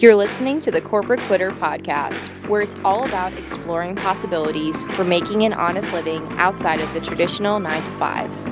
You're listening to the Corporate Quitter podcast, where it's all about exploring possibilities for making an honest living outside of the traditional 9 to 5.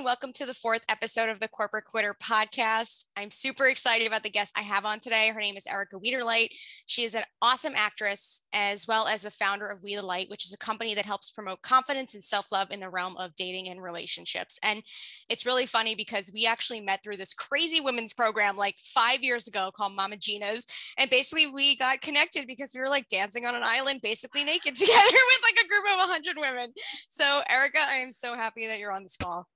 And welcome to the fourth episode of the Corporate Quitter podcast. I'm super excited about the guest I have on today. Her name is Erica Wiederlight. She is an awesome actress, as well as the founder of We the Light, which is a company that helps promote confidence and self love in the realm of dating and relationships. And it's really funny because we actually met through this crazy women's program like five years ago called Mama Gena's. And basically, we got connected because we were like dancing on an island, basically naked together with like a group of 100 women. So, Erica, I am so happy that you're on this call.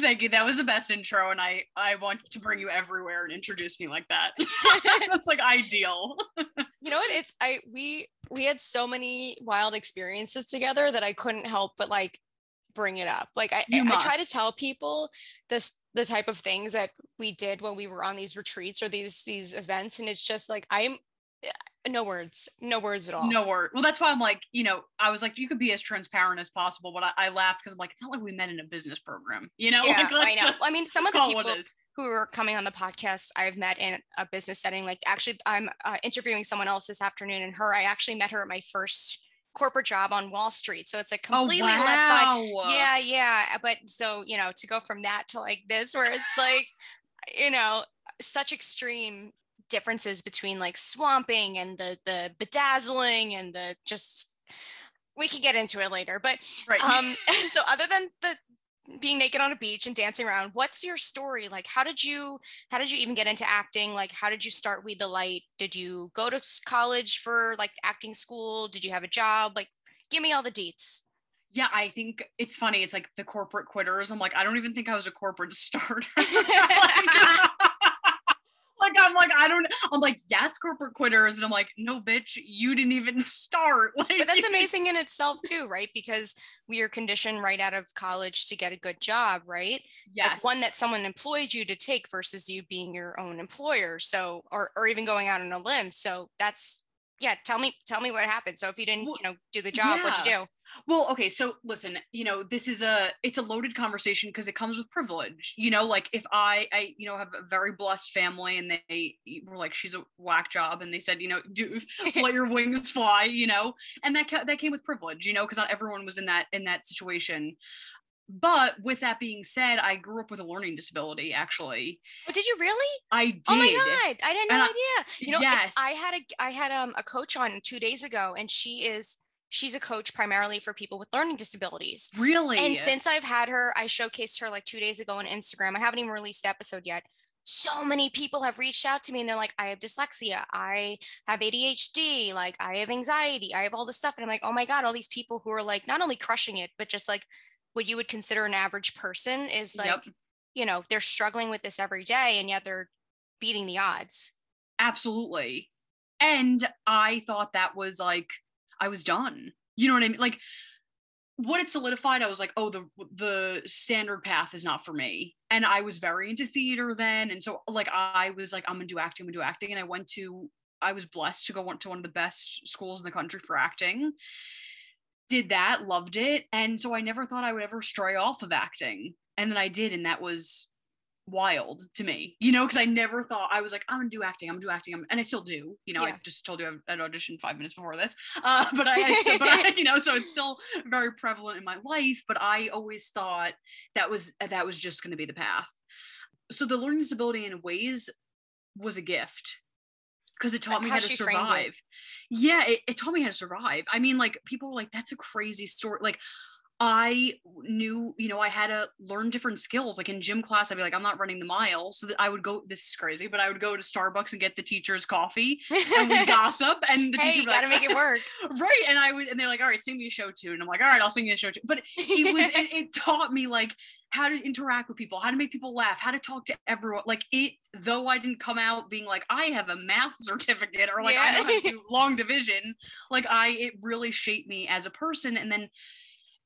Thank you. That was the best intro, and I I want to bring you everywhere and introduce me like that. That's like ideal. you know what? It's I we we had so many wild experiences together that I couldn't help but like bring it up. Like I I, I try to tell people this the type of things that we did when we were on these retreats or these these events, and it's just like I'm no words. No words at all. No word well that's why i'm like you know i was like you could be as transparent as possible but i, I laughed because i'm like it's not like we met in a business program you know? Yeah, like, i know. i mean some of the people who are coming on the podcast i've met in a business setting like actually i'm uh, interviewing someone else this afternoon and her i actually met her at my first corporate job on wall street. So it's like oh, completely oh, wow. left side. yeah yeah. But so you know to go from that to like this where it's like you know such extreme differences between like swamping and the the bedazzling and the just we can get into it later but right. um so other than the being naked on a beach and dancing around what's your story like how did you how did you even get into acting like how did you start we the light did you go to college for like acting school did you have a job like give me all the deets yeah, I think it's funny. It's like the corporate quitters. I'm like, I don't even think I was a corporate starter. like I'm like I don't I'm like yes corporate quitters and I'm like no bitch you didn't even start. Like but that's amazing in itself too right? Because we are conditioned right out of college to get a good job right? Yes like one that someone employed you to take versus you being your own employer so or or even going out on a limb. So that's yeah tell me tell me what happened. So if you didn't you know do the job yeah. what'd you do well, okay, so listen, you know, this is a it's a loaded conversation because it comes with privilege. You know, like if I I you know have a very blessed family and they were like she's a whack job and they said, you know, do let your wings fly, you know. And that that came with privilege, you know, because not everyone was in that in that situation. But with that being said, I grew up with a learning disability. Actually, oh, did you really? I did. Oh my god, I had no idea. You know, yes. I had a I had um, a coach on two days ago, and she is she's a coach primarily for people with learning disabilities. Really? And since I've had her, I showcased her like two days ago on Instagram. I haven't even released the episode yet. So many people have reached out to me and they're like, I have dyslexia, I have ADHD, like I have anxiety, I have all this stuff. And I'm like, oh my God, all these people who are like not only crushing it, but just like what you would consider an average person is like, yep. you know, they're struggling with this every day and yet they're beating the odds. Absolutely. And I thought that was like I was done. You know what I mean? Like what it solidified, I was like, oh, the the standard path is not for me. And I was very into theater then. And so like I was like, I'm gonna do acting, I'm gonna do acting. And I went to I was blessed to go to one of the best schools in the country for acting. Did that, loved it. And so I never thought I would ever stray off of acting. And then I did, and that was wild to me, you know, because I never thought I was like, I'm gonna do acting, I'm gonna do acting, I'm, and I still do, you know. Yeah. I just told you I'd auditioned five minutes before this, uh, but I, I still, but I, you know, so it's still very prevalent in my life. But I always thought that was that was just gonna be the path. So the learning disability in ways was a gift because it taught me how, how to survive. Yeah, it, it taught me how to survive. I mean, like people were like, that's a crazy story. Like I knew, you know, I had to learn different skills. Like in gym class, I'd be like, I'm not running the mile. So that I would go, this is crazy, but I would go to Starbucks and get the teacher's coffee and we gossip. And the hey, teacher you gotta like, make it work. right. And I would, and they're like, all right, sing me a show too. And I'm like, all right, I'll sing you a show too. But it was, it, it taught me like how to interact with people, how to make people laugh, how to talk to everyone. Like it, though I didn't come out being like, I have a math certificate or like yeah. I know how to do long division. Like I, it really shaped me as a person. And then,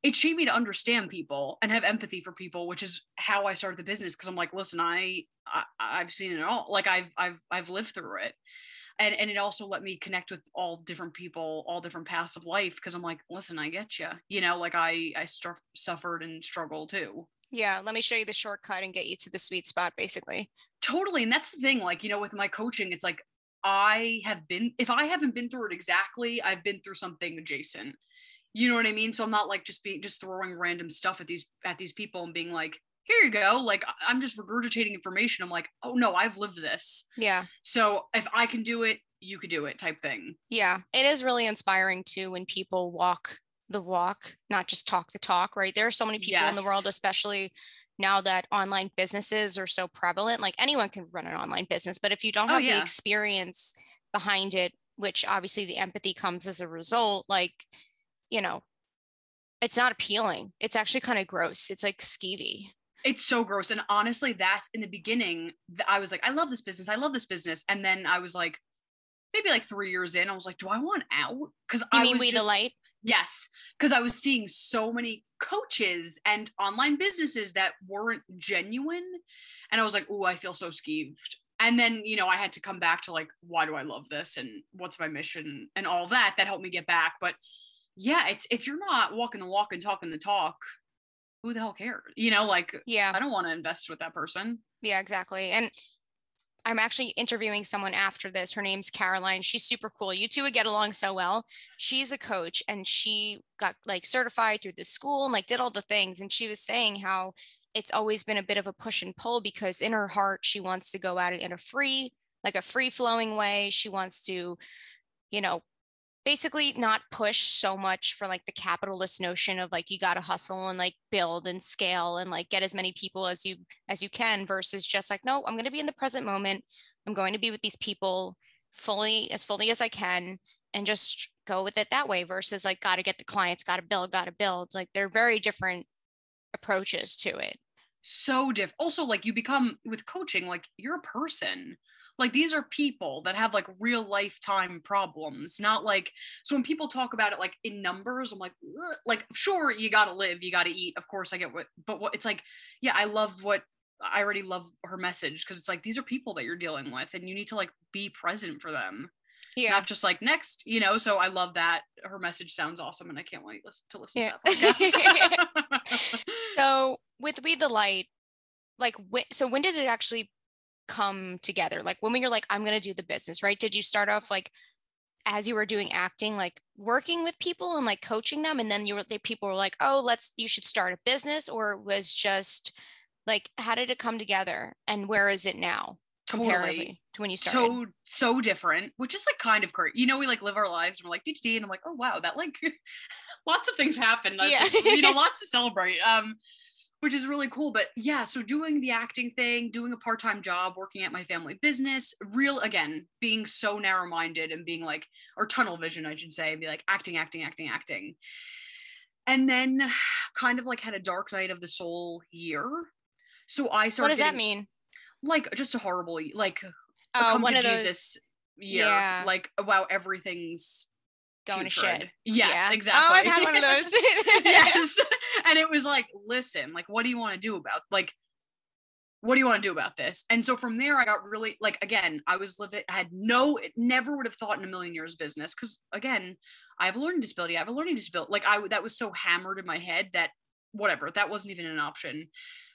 it shaped me to understand people and have empathy for people, which is how I started the business. Cause I'm like, listen, I, I I've seen it all. Like I've I've I've lived through it. and and it also let me connect with all different people all different paths of life because i'm like listen i get you you know like i i st- suffered and struggled too yeah let me show you the shortcut and get you to the sweet spot basically totally and that's the thing like you know with my coaching it's like i have been if i haven't been through it exactly i've been through something adjacent you know what i mean so i'm not like just being just throwing random stuff at these at these people and being like here you go. Like I'm just regurgitating information. I'm like, oh no, I've lived this. Yeah. So if I can do it, you could do it type thing. Yeah. It is really inspiring too when people walk the walk, not just talk the talk, right? There are so many people yes. in the world, especially now that online businesses are so prevalent. Like anyone can run an online business, but if you don't oh, have oh, yeah. the experience behind it, which obviously the empathy comes as a result, like, you know, it's not appealing. It's actually kind of gross. It's like skeevy. It's so gross. And honestly, that's in the beginning, I was like, I love this business. I love this business. And then I was like, maybe like three years in, I was like, do I want out? Because I mean we just, the light? Yes. Because I was seeing so many coaches and online businesses that weren't genuine. And I was like, oh, I feel so skeeved. And then, you know, I had to come back to like, why do I love this? And what's my mission and all that. That helped me get back. But yeah, it's if you're not walking the walk and talking the talk, who the hell cares? You know, like, yeah, I don't want to invest with that person. Yeah, exactly. And I'm actually interviewing someone after this. Her name's Caroline. She's super cool. You two would get along so well. She's a coach and she got like certified through the school and like did all the things. And she was saying how it's always been a bit of a push and pull because in her heart, she wants to go at it in a free, like a free flowing way. She wants to, you know, basically not push so much for like the capitalist notion of like you got to hustle and like build and scale and like get as many people as you as you can versus just like no i'm going to be in the present moment. I'm going to be with these people fully as fully as i can and just go with it that way versus like got to get the clients got to build got to build. Like they're very different approaches to it. So diff also like you become with coaching like you're a person like these are people that have like real lifetime problems not like so when people talk about it like in numbers i'm like Ugh. like sure you gotta live you gotta eat of course i get what but what it's like yeah i love what i already love her message because it's like these are people that you're dealing with and you need to like be present for them yeah not just like next you know so i love that her message sounds awesome and i can't wait to listen yeah. to that so with we the light like so when did it actually come together? Like when you're like, I'm going to do the business, right? Did you start off like as you were doing acting, like working with people and like coaching them? And then you were, the people were like, oh, let's, you should start a business or was just like, how did it come together and where is it now? comparatively totally. to when you started. So so different, which is like kind of great. You know, we like live our lives and we're like DTD, and I'm like, oh wow, that like lots of things happen. Yeah, you know, lots to celebrate. Um, which is really cool. But yeah, so doing the acting thing, doing a part time job, working at my family business, real again, being so narrow minded and being like, or tunnel vision, I should say, be like acting, acting, acting, acting. And then kind of like had a dark night of the soul year. So I started. What does getting, that mean? Like just a horrible, like, oh, one of Jesus those. Year. Yeah. Like, wow, everything's going to shit. Yes, yeah. exactly. Oh, I've had one of those. yes. And it was like, listen, like, what do you want to do about like what do you want to do about this? And so from there, I got really like again, I was living, I had no, never would have thought in a million years business because again, I have a learning disability. I have a learning disability. Like I that was so hammered in my head that whatever, that wasn't even an option,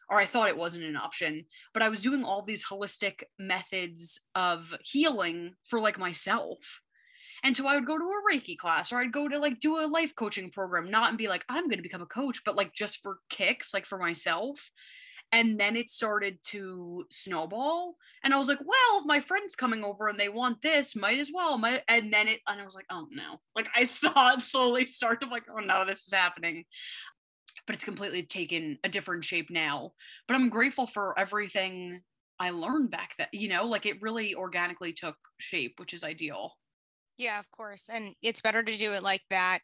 or I thought it wasn't an option. But I was doing all these holistic methods of healing for like myself and so I would go to a Reiki class or I'd go to like do a life coaching program, not and be like, I'm going to become a coach, but like just for kicks, like for myself. And then it started to snowball. And I was like, well, if my friend's coming over and they want this, might as well. Might, and then it, and I was like, oh no. Like I saw it slowly start to like, oh no, this is happening. But it's completely taken a different shape now. But I'm grateful for everything I learned back then, you know, like it really organically took shape, which is ideal. Yeah, of course. And it's better to do it like that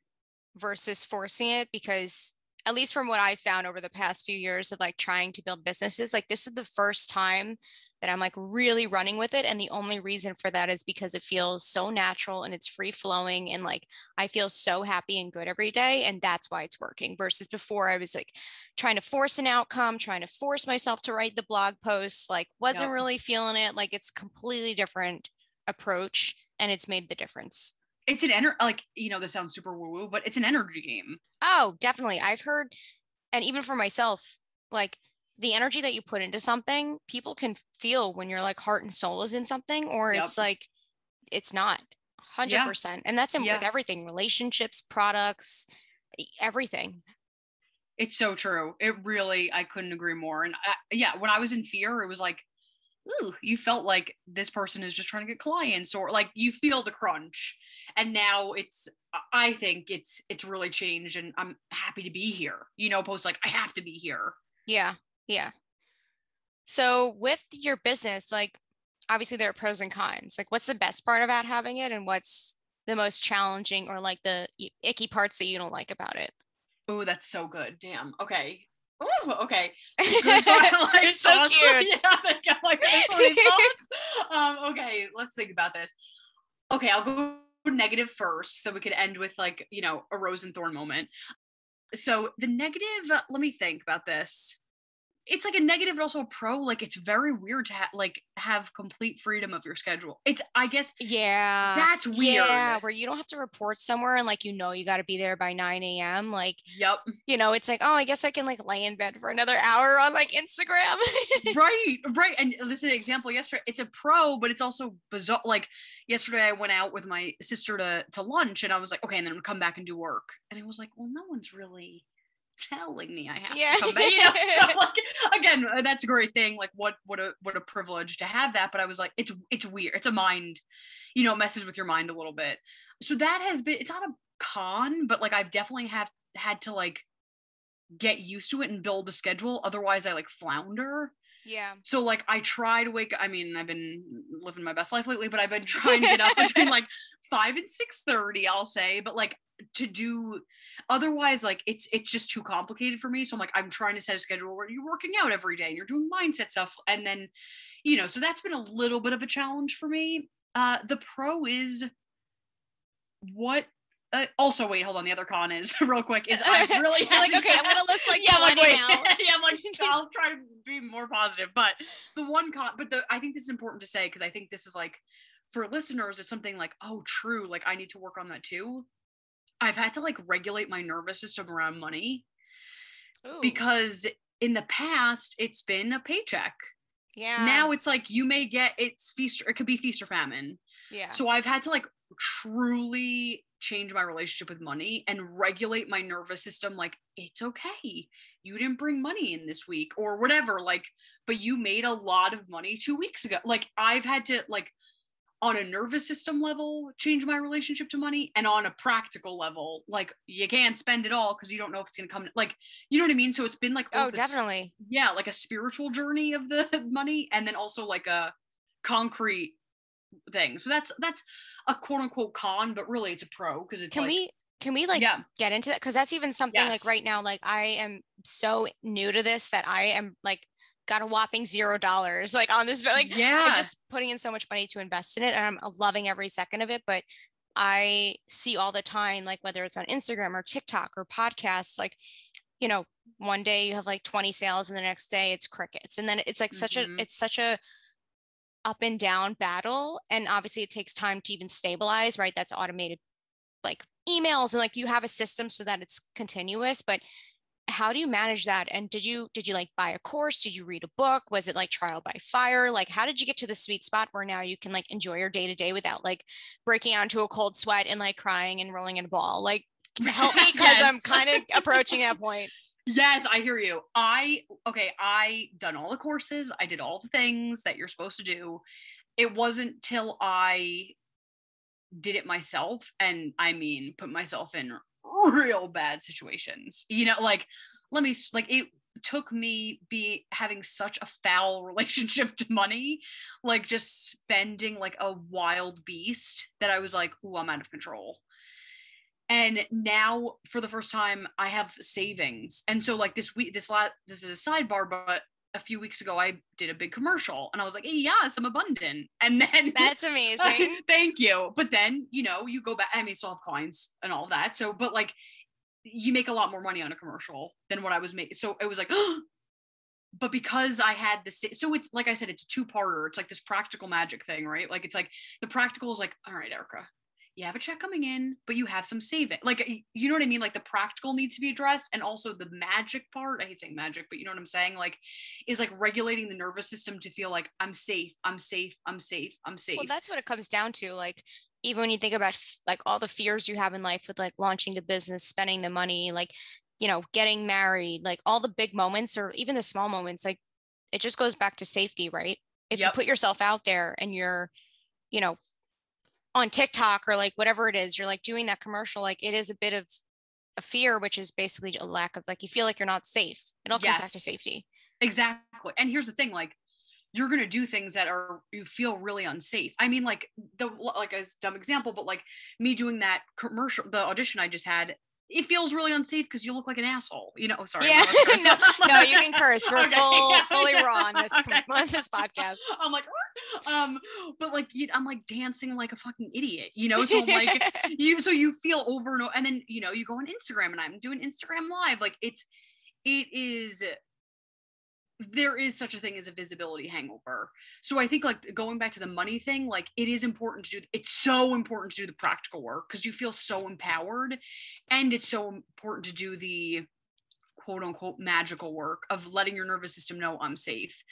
versus forcing it because at least from what I've found over the past few years of like trying to build businesses, like this is the first time that I'm like really running with it. And the only reason for that is because it feels so natural and it's free flowing. And like I feel so happy and good every day. And that's why it's working. Versus before I was like trying to force an outcome, trying to force myself to write the blog posts, like wasn't yep. really feeling it. Like it's completely different approach and it's made the difference. It's an energy, like, you know, this sounds super woo woo, but it's an energy game. Oh, definitely. I've heard, and even for myself, like the energy that you put into something, people can feel when your like heart and soul is in something, or yep. it's like, it's not 100%. Yeah. And that's in, yeah. with everything relationships, products, everything. It's so true. It really, I couldn't agree more. And I, yeah, when I was in fear, it was like, ooh, you felt like this person is just trying to get clients, or like you feel the crunch. And now it's, I think it's it's really changed, and I'm happy to be here. You know, post like I have to be here. Yeah, yeah. So with your business, like obviously there are pros and cons. Like, what's the best part about having it, and what's the most challenging or like the icky parts that you don't like about it? Oh, that's so good. Damn. Okay. Oh, okay. Like, so thoughts. cute. yeah, they got like thoughts. Um, okay, let's think about this. Okay, I'll go negative first, so we could end with like you know a rose and thorn moment. So the negative. Uh, let me think about this it's like a negative but also a pro like it's very weird to ha- like have complete freedom of your schedule. It's i guess yeah. that's weird. yeah where you don't have to report somewhere and like you know you got to be there by 9 a.m like yep you know it's like oh i guess i can like lay in bed for another hour on like instagram. Right right and this is an example yesterday it's a pro but it's also bizarre like yesterday i went out with my sister to to lunch and i was like okay and then come back and do work. And it was like well no one's really telling me I have yeah. to come back. You know? so like again, uh, that's a great thing. Like what what a what a privilege to have that. But I was like, it's it's weird. It's a mind, you know, messes with your mind a little bit. So that has been it's not a con, but like I've definitely have had to like get used to it and build a schedule. Otherwise I like flounder. Yeah. So like I try to wake I mean, I've been living my best life lately, but I've been trying to get up between like five and six thirty, I'll say. But like to do otherwise like it's it's just too complicated for me so i'm like i'm trying to set a schedule where you're working out every day and you're doing mindset stuff and then you know so that's been a little bit of a challenge for me uh the pro is what uh, also wait hold on the other con is real quick is i really like okay i'm gonna list like yeah, 20 like, now yeah i'm like i'll try to be more positive but the one con but the i think this is important to say because i think this is like for listeners it's something like oh true like i need to work on that too I've had to like regulate my nervous system around money Ooh. because in the past it's been a paycheck. Yeah. Now it's like you may get it's feast it could be feast or famine. Yeah. So I've had to like truly change my relationship with money and regulate my nervous system like it's okay. You didn't bring money in this week or whatever like but you made a lot of money 2 weeks ago. Like I've had to like on a nervous system level change my relationship to money and on a practical level like you can't spend it all because you don't know if it's going to come like you know what i mean so it's been like oh definitely yeah like a spiritual journey of the money and then also like a concrete thing so that's that's a quote unquote con but really it's a pro because it's can like, we can we like yeah. get into that because that's even something yes. like right now like i am so new to this that i am like got a whopping zero dollars like on this like yeah I'm just putting in so much money to invest in it and i'm loving every second of it but i see all the time like whether it's on instagram or tiktok or podcasts like you know one day you have like 20 sales and the next day it's crickets and then it's like mm-hmm. such a mm-hmm. it's such a up and down battle and obviously it takes time to even stabilize right that's automated like emails and like you have a system so that it's continuous but how do you manage that? And did you did you like buy a course? Did you read a book? Was it like trial by fire? Like how did you get to the sweet spot where now you can like enjoy your day to day without like breaking out into a cold sweat and like crying and rolling in a ball? Like help me because yes. i'm kind of approaching that point. Yes i hear you. I okay i done all the courses i did all the things that you're supposed to do. It wasn't till i did it myself and i mean put myself in real bad situations. You know, like let me like it took me be having such a foul relationship to money, like just spending like a wild beast that I was like, "Oh, I'm out of control." And now for the first time I have savings. And so like this week this last this is a sidebar but a few weeks ago I did a big commercial and I was like, hey, yes, I'm abundant. And then that's amazing. thank you. But then, you know, you go back, I mean, still have clients and all that. So, but like you make a lot more money on a commercial than what I was making. So it was like, but because I had this, so it's like I said, it's a two parter. It's like this practical magic thing, right? Like it's like the practical is like, all right, Erica, you have a check coming in, but you have some saving. Like, you know what I mean? Like the practical needs to be addressed. And also the magic part, I hate saying magic, but you know what I'm saying? Like, is like regulating the nervous system to feel like I'm safe, I'm safe, I'm safe, I'm safe. Well, that's what it comes down to. Like, even when you think about like all the fears you have in life with like launching the business, spending the money, like, you know, getting married, like all the big moments or even the small moments, like it just goes back to safety, right? If yep. you put yourself out there and you're, you know, on TikTok or like whatever it is, you're like doing that commercial, like it is a bit of a fear, which is basically a lack of like you feel like you're not safe. It all comes yes. back to safety. Exactly. And here's the thing, like you're gonna do things that are you feel really unsafe. I mean, like the like a dumb example, but like me doing that commercial, the audition I just had, it feels really unsafe because you look like an asshole. You know, oh, sorry. Yeah, no, no, you can curse. We're okay. full, yeah, fully yeah. raw on this okay. on this podcast. I'm like, um, but like, I'm like dancing like a fucking idiot, you know. So like, you, so you feel over and over, and then you know, you go on Instagram, and I'm doing Instagram live. Like, it's, it is there is such a thing as a visibility hangover. So I think like going back to the money thing, like it is important to do it's so important to do the practical work because you feel so empowered and it's so important to do the quote unquote magical work of letting your nervous system know I'm safe.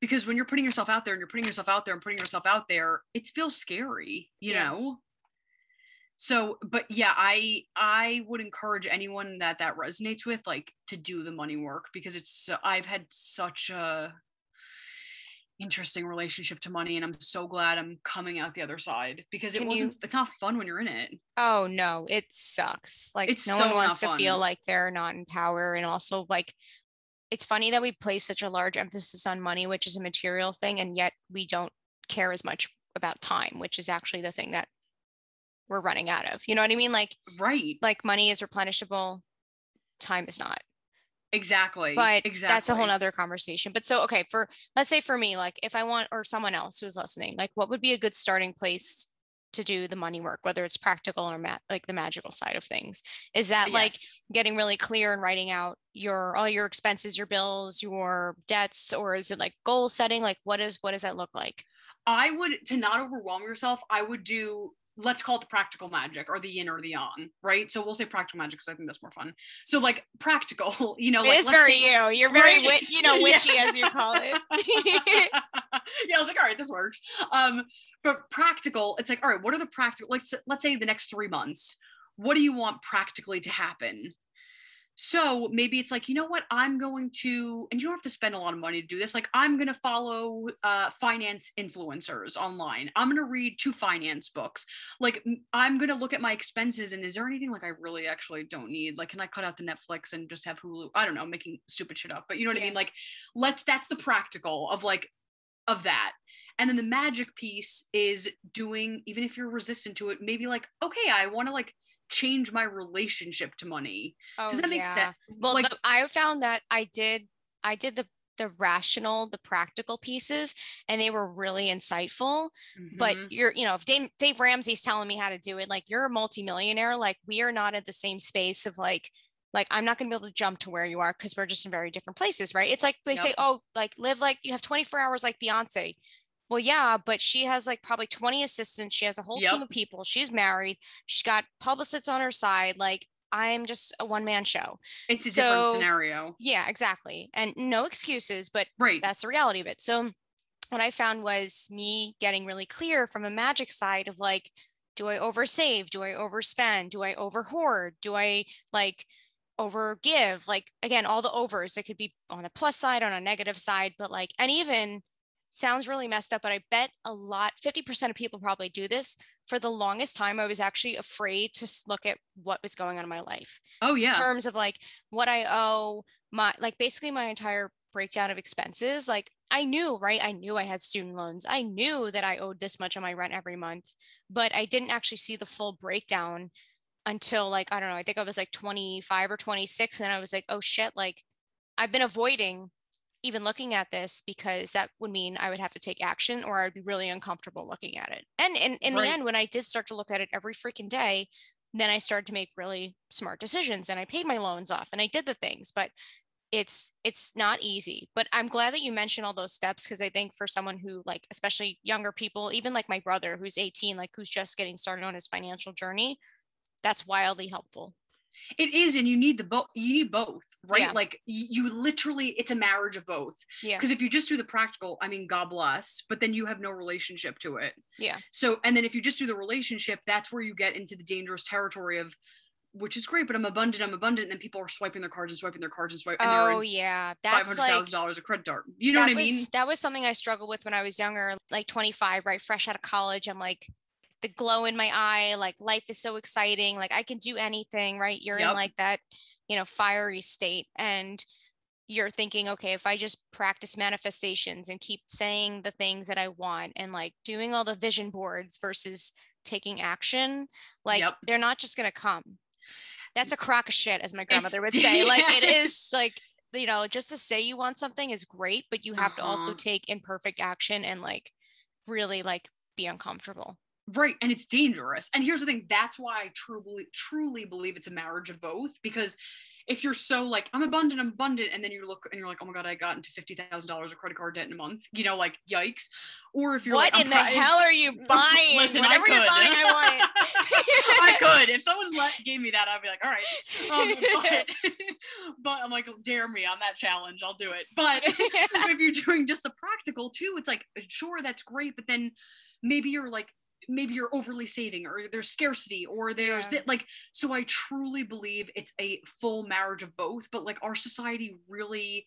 Because when you're putting yourself out there and you're putting yourself out there and putting yourself out there, it feels scary, you yeah. know? so but yeah i i would encourage anyone that that resonates with like to do the money work because it's i've had such a interesting relationship to money and i'm so glad i'm coming out the other side because it wasn't you, it's not fun when you're in it oh no it sucks like it's no so one wants to fun. feel like they're not in power and also like it's funny that we place such a large emphasis on money which is a material thing and yet we don't care as much about time which is actually the thing that we're running out of. You know what I mean? Like right. Like money is replenishable, time is not. Exactly. But exactly. that's a whole other conversation. But so okay, for let's say for me, like if I want or someone else who's listening, like what would be a good starting place to do the money work, whether it's practical or ma- like the magical side of things? Is that yes. like getting really clear and writing out your all your expenses, your bills, your debts, or is it like goal setting? Like what is what does that look like? I would to not overwhelm yourself, I would do let's call it the practical magic or the yin or the yang, right? So we'll say practical magic because I think that's more fun. So like practical, you know, it like, is very say, you. You're very right? you know, witchy yeah. as you call it. yeah, I was like, all right, this works. Um, but practical, it's like, all right, what are the practical? Like, let's say the next three months. What do you want practically to happen? So maybe it's like, you know what, I'm going to, and you don't have to spend a lot of money to do this. Like, I'm going to follow uh, finance influencers online. I'm going to read two finance books. Like, I'm going to look at my expenses and is there anything like I really actually don't need? Like, can I cut out the Netflix and just have Hulu? I don't know, making stupid shit up, but you know what yeah. I mean? Like, let's, that's the practical of like, of that. And then the magic piece is doing, even if you're resistant to it, maybe like, okay, I want to like, change my relationship to money. Oh, Does that make yeah. sense? Well, like the, I found that I did I did the the rational, the practical pieces, and they were really insightful. Mm-hmm. But you're, you know, if Dave, Dave Ramsey's telling me how to do it, like you're a multimillionaire, like we are not at the same space of like, like I'm not going to be able to jump to where you are because we're just in very different places, right? It's like they yep. say, oh, like live like you have 24 hours like Beyonce. Well, yeah, but she has like probably 20 assistants. She has a whole yep. team of people. She's married. She's got publicists on her side. Like I'm just a one man show. It's a so, different scenario. Yeah, exactly. And no excuses, but right. that's the reality of it. So what I found was me getting really clear from a magic side of like, do I oversave? Do I overspend? Do I over hoard? Do I like over give? Like again, all the overs. It could be on the plus side, on a negative side, but like, and even sounds really messed up, but I bet a lot, 50% of people probably do this. For the longest time, I was actually afraid to look at what was going on in my life. Oh, yeah. In terms of like what I owe, my like basically my entire breakdown of expenses. Like I knew, right? I knew I had student loans. I knew that I owed this much on my rent every month, but I didn't actually see the full breakdown until like, I don't know, I think I was like 25 or 26. And I was like, oh shit, like I've been avoiding even looking at this because that would mean I would have to take action or I'd be really uncomfortable looking at it. And in, in right. the end, when I did start to look at it every freaking day, then I started to make really smart decisions and I paid my loans off and I did the things. But it's it's not easy but i'm glad that you mentioned all those steps because i think for someone who like especially younger people even like my brother who's 18 like who's just getting started on his financial journey that's wildly helpful it is and you need the both you need both right yeah. like you, literally it's a marriage of both yeah because if you just do the practical i mean god bless but then you have no relationship to it yeah so and then if you just do the relationship that's where you get into the dangerous territory of which is great, but I'm abundant, I'm abundant, and then people are swiping their cards and swiping their cards and swiping. Oh yeah, that's five hundred thousand dollars of credit card. You know what I was, mean? That was something I struggled with when I was younger, like 25, right, fresh out of college. I'm like, the glow in my eye, like life is so exciting, like I can do anything, right? You're yep. in like that, you know, fiery state, and you're thinking, okay, if I just practice manifestations and keep saying the things that I want and like doing all the vision boards versus taking action, like yep. they're not just gonna come that's a crock of shit, as my grandmother it's, would say. Like it is like you know, just to say you want something is great, but you have uh-huh. to also uh-huh. take imperfect action and like really like be uncomfortable. Right. And it's dangerous. And here's the thing that's why I truly, truly believe it's a marriage of both because if you're so like i'm abundant i'm abundant and then you look and you're like oh my god i got into $50000 of credit card debt in a month you know like yikes or if you're what like, in the hell are you buying listen Whatever I could. you're buying i want it i could if someone let, gave me that i'd be like all right um, but, but i'm like dare me on that challenge i'll do it but if you're doing just the practical too it's like sure that's great but then maybe you're like maybe you're overly saving or there's scarcity or there's yeah. that like so i truly believe it's a full marriage of both but like our society really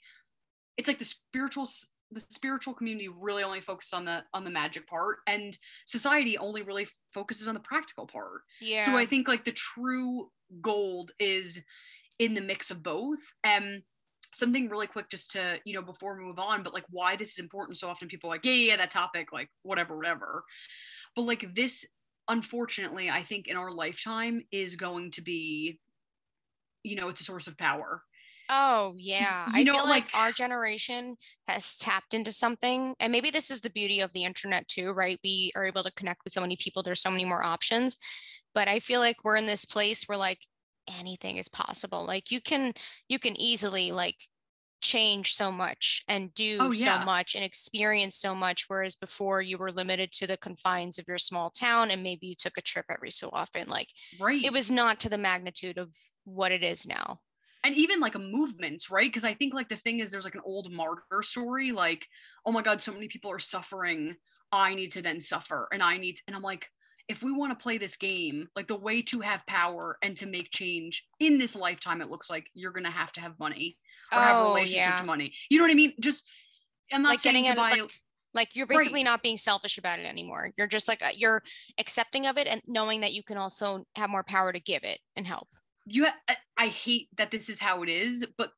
it's like the spiritual the spiritual community really only focuses on the on the magic part and society only really focuses on the practical part. Yeah so i think like the true gold is in the mix of both um something really quick just to you know before we move on but like why this is important. So often people are like yeah yeah that topic like whatever whatever but like this, unfortunately, I think in our lifetime is going to be, you know, it's a source of power. Oh yeah. You I know, feel like, like our generation has tapped into something. And maybe this is the beauty of the internet too, right? We are able to connect with so many people. There's so many more options. But I feel like we're in this place where like anything is possible. Like you can you can easily like change so much and do oh, yeah. so much and experience so much whereas before you were limited to the confines of your small town and maybe you took a trip every so often like right. it was not to the magnitude of what it is now. And even like a movement right? Because i think like the thing is there's like an old martyr story like oh my god so many people are suffering. I need to then suffer and i need to, and i'm like if we want to play this game like the way to have power and to make change in this lifetime it looks like you're going to have to have money or oh, have a relationship yeah. to money. You know what I mean? Just I'm not like saying getting buy, like, like you're basically right. not being selfish about it anymore. You're just like uh, you're accepting of it and knowing that you can also have more power to give it and help. You ha- I hate that this is how it is, but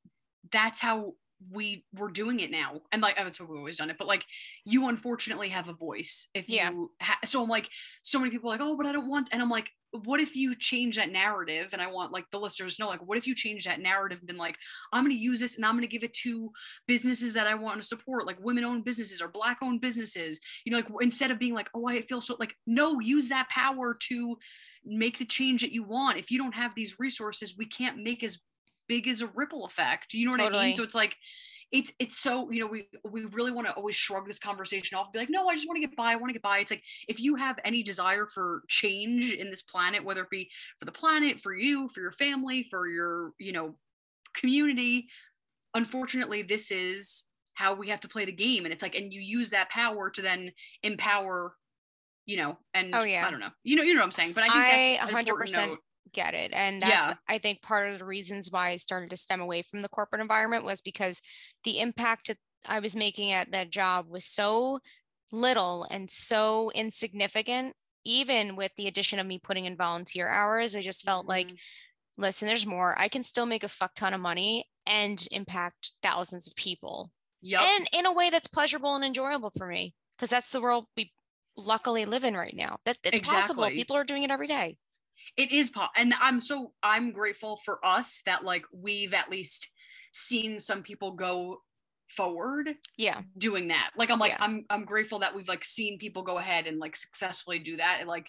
that's how we were doing it now. And like that's what we've always done it but like you unfortunately have a voice if yeah. you ha- so i'm like so many people like oh but i don't want and i'm like what if you change that narrative? And i want like the listeners to know like what if you change that narrative and been like i'm going to use this and i'm going to give it to businesses that i want to support like women owned businesses or black owned businesses? You know like instead of being like oh i feel so like no use that power to make the change that you want. If you don't have these resources we can't make as big as a ripple effect you know what totally. i mean? So it's like it's it's so you know we we really want to always shrug this conversation off and be like no i just want to get by i want to get by. It's like if you have any desire for change in this planet whether it be for the planet for you for your family for your you know community unfortunately this is how we have to play the game. And it's like and you use that power to then empower you know and oh yeah. I don't know. You know you know what i'm saying? But i think that's 100% get it. And that's, yeah. I think, part of the reasons why I started to stem away from the corporate environment was because the impact I was making at that job was so little and so insignificant. Even with the addition of me putting in volunteer hours, I just felt mm-hmm. like, listen, there's more. I can still make a fuck ton of money and impact thousands of people. Yep. And in a way that's pleasurable and enjoyable for me, because that's the world we luckily live in right now. That it's exactly. possible. People are doing it every day it is pop and i'm so i'm grateful for us that like we've at least seen some people go forward yeah doing that like i'm like yeah. i'm i'm grateful that we've like seen people go ahead and like successfully do that and like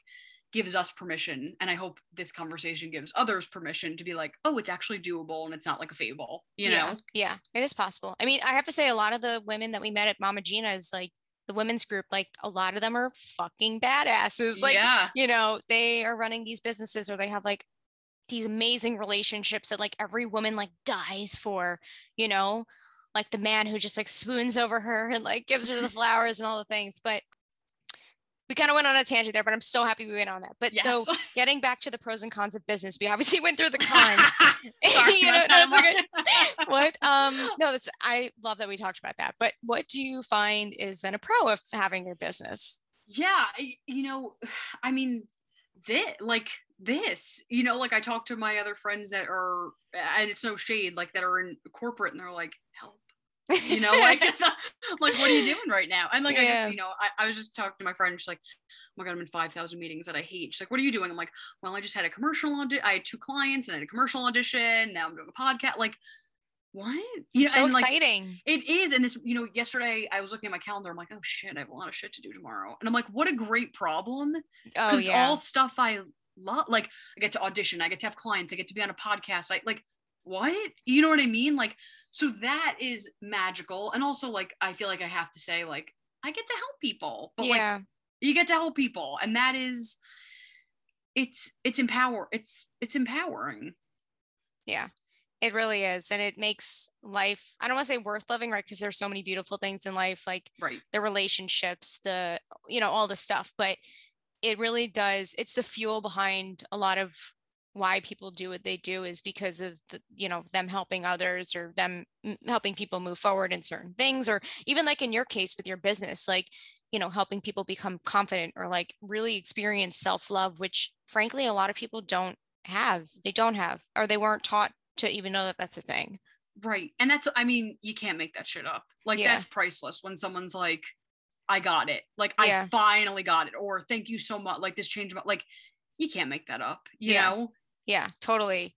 gives us permission and i hope this conversation gives others permission to be like oh it's actually doable and it's not like a fable you yeah. know yeah it is possible i mean i have to say a lot of the women that we met at mama gena's like the women's group like a lot of them are fucking badasses like yeah. you know they are running these businesses or they have like these amazing relationships that like every woman like dies for you know like the man who just like swoons over her and like gives her the flowers and all the things but we kind of went on a tangent there, but I'm so happy we went on that. But yes. so getting back to the pros and cons of business, we obviously went through the cons. you know, that's okay. what um no, that's I love that we talked about that. But what do you find is then a pro of having your business? Yeah, you know, I mean, this like this, you know, like I talk to my other friends that are, and it's no shade, like that are in corporate, and they're like, help you know like like what are you doing right now? And like yeah. i just you know I, I was just talking to my friend she's like oh my god i'm in 5000 meetings that i hate. She's like what are you doing? I'm like well i just had a commercial audition i had two clients and i had a commercial audition now i'm doing a podcast like what? You know, so and, exciting. like, it is and this you know yesterday i was looking at my calendar i'm like oh shit i have a lot of shit to do tomorrow and i'm like what a great problem. Oh yeah. it's all stuff i love like i get to audition i get to have clients i get to be on a podcast i like what? You know what i mean? Like so that is magical. And also like i feel like i have to say like i get to help people but yeah. like you get to help people. And that is it's it's empower it's it's empowering. Yeah it really is. And it makes life i don't want to say worth living right? Because there's so many beautiful things in life like right. the relationships the you know all the stuff. But it really does it's the fuel behind a lot of why people do what they do is because of the you know them helping others or them helping people move forward in certain things or even like in your case with your business like you know helping people become confident or like really experience self-love which frankly a lot of people don't have they don't have or they weren't taught to even know that that's a thing right and that's i mean you can't make that shit up like yeah. that's priceless when someone's like i got it like yeah. i finally got it or thank you so much like this changed my like you can't make that up you yeah. know yeah, totally.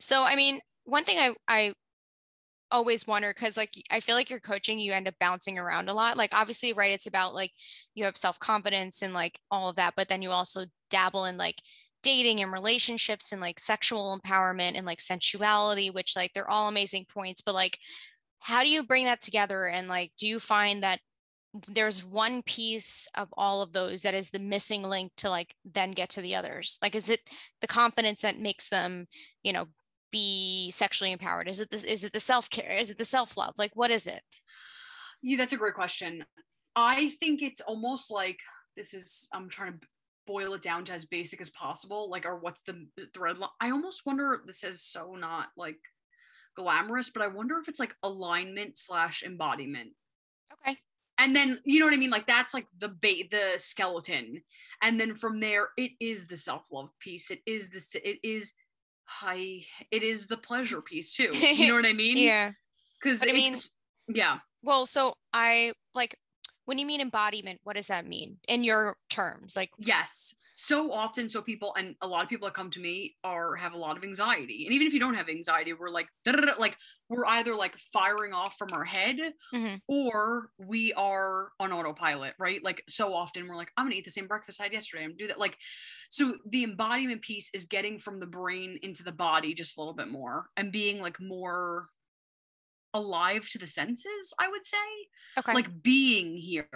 So, I mean, one thing I, I always wonder because like I feel like you're coaching, you end up bouncing around a lot. Like obviously, right, it's about like you have self-confidence and like all of that, but then you also dabble in like dating and relationships and like sexual empowerment and like sensuality, which like they're all amazing points. But like how do you bring that together? And like do you find that there's one piece of all of those that is the missing link to like then get to the others. Like is it the confidence that makes them you know be sexually empowered? Is it this is it the self-care? Is it the self-love? Like what is it? Yeah that's a great question. I think it's almost like this is i'm trying to boil it down to as basic as possible like or what's the thread line i almost wonder this is so not like glamorous but i wonder if it's like alignment slash embodiment. Okay and then you know what i mean? Like that's like the bait the skeleton. And then from there it is the self-love piece. It is this it is high it is the pleasure piece too. You know what i mean? Yeah. Because i mean yeah. Well so i like when you mean embodiment what does that mean in your terms? Like yes so often so people and a lot of people that come to me are have a lot of anxiety. And even if you don't have anxiety we're like like we're either like firing off from our head mm-hmm. or we are on autopilot right? Like so often we're like i'm gonna eat the same breakfast i had yesterday. I'm gonna do that. Like so the embodiment piece is getting from the brain into the body just a little bit more and being like more alive to the senses i would say okay. like being here.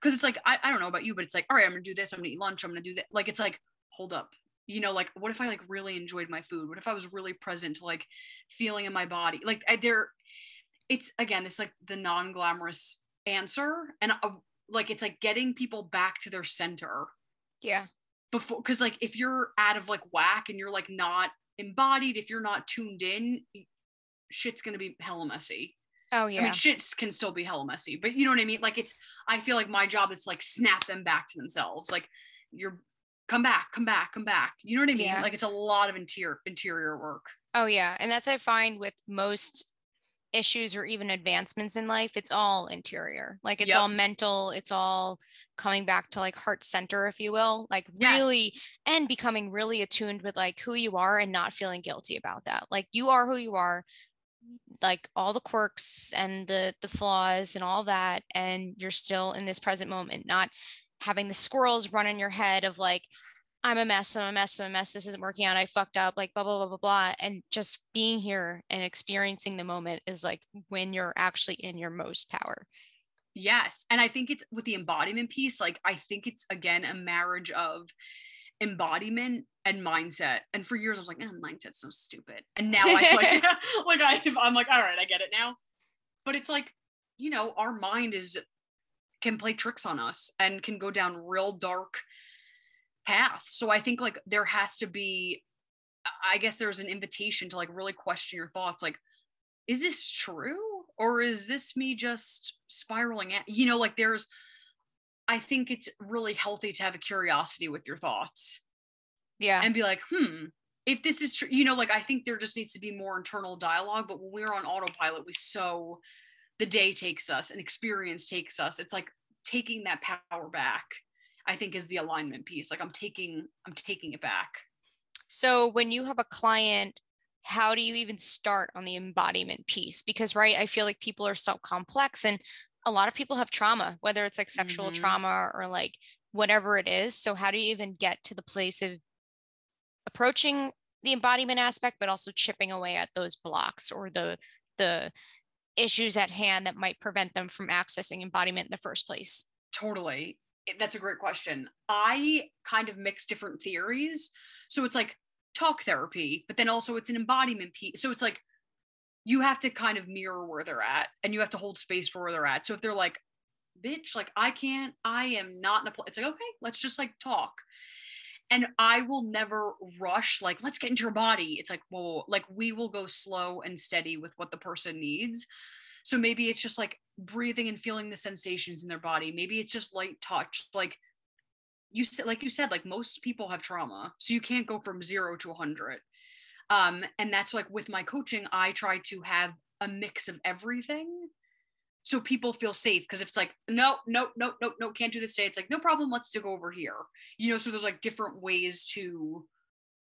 Because it's like I, I don't know about you but it's like all right i'm gonna do this i'm gonna eat lunch i'm gonna do that like it's like hold up. You know like what if i like really enjoyed my food? What if i was really present to like feeling in my body? Like I, there it's again it's like the non-glamorous answer and uh, like it's like getting people back to their center yeah. before because like if you're out of like whack and you're like not embodied if you're not tuned in shit's gonna be hella messy. Oh yeah. I mean, shits can still be hella messy, but you know what I mean. Like it's. I feel like my job is to like snap them back to themselves. Like you're come back, come back, come back. You know what I mean? Yeah. Like it's a lot of interior interior work. Oh yeah, and that's I find with most issues or even advancements in life, it's all interior. Like it's yep. all mental. It's all coming back to like heart center, if you will. Like really, and becoming really attuned with like who you are and not feeling guilty about that. Like you are who you are like all the quirks and the the flaws and all that and you're still in this present moment not having the squirrels run in your head of like I'm a mess, I'm a mess, I'm a mess. This isn't working out. I fucked up, like blah, blah, blah, blah, blah. And just being here and experiencing the moment is like when you're actually in your most power. Yes. And I think it's with the embodiment piece, like I think it's again a marriage of embodiment and mindset. And for years I was like, eh, mindset's so stupid. And now I like, like I, I'm like, all right, I get it now. But it's like, you know, our mind is can play tricks on us and can go down real dark paths. So I think like there has to be, I guess there's an invitation to like really question your thoughts. Like, is this true? Or is this me just spiraling at, you know, like there's, I think it's really healthy to have a curiosity with your thoughts. Yeah. And be like, hmm, if this is true, you know, like I think there just needs to be more internal dialogue. But when we're on autopilot, we so the day takes us and experience takes us. It's like taking that power back, I think is the alignment piece. Like I'm taking, I'm taking it back. So when you have a client, how do you even start on the embodiment piece? Because right, I feel like people are so complex and a lot of people have trauma, whether it's like sexual mm-hmm. trauma or like whatever it is. So, how do you even get to the place of approaching the embodiment aspect, but also chipping away at those blocks or the the issues at hand that might prevent them from accessing embodiment in the first place? Totally. That's a great question. I kind of mix different theories. So it's like talk therapy, but then also it's an embodiment piece. So it's like you have to kind of mirror where they're at and you have to hold space for where they're at. So if they're like, bitch, like I can't, I am not in a place, it's like, okay, let's just like talk. And I will never rush, like, let's get into your body. It's like, whoa, like we will go slow and steady with what the person needs. So maybe it's just like breathing and feeling the sensations in their body. Maybe it's just light touch. Like you said, like you said, like most people have trauma. So you can't go from zero to a hundred. Um, and that's like with my coaching, I try to have a mix of everything so people feel safe. Because if it's like no no no no no can't do this today it's like no problem let's go over here. You know so there's like different ways to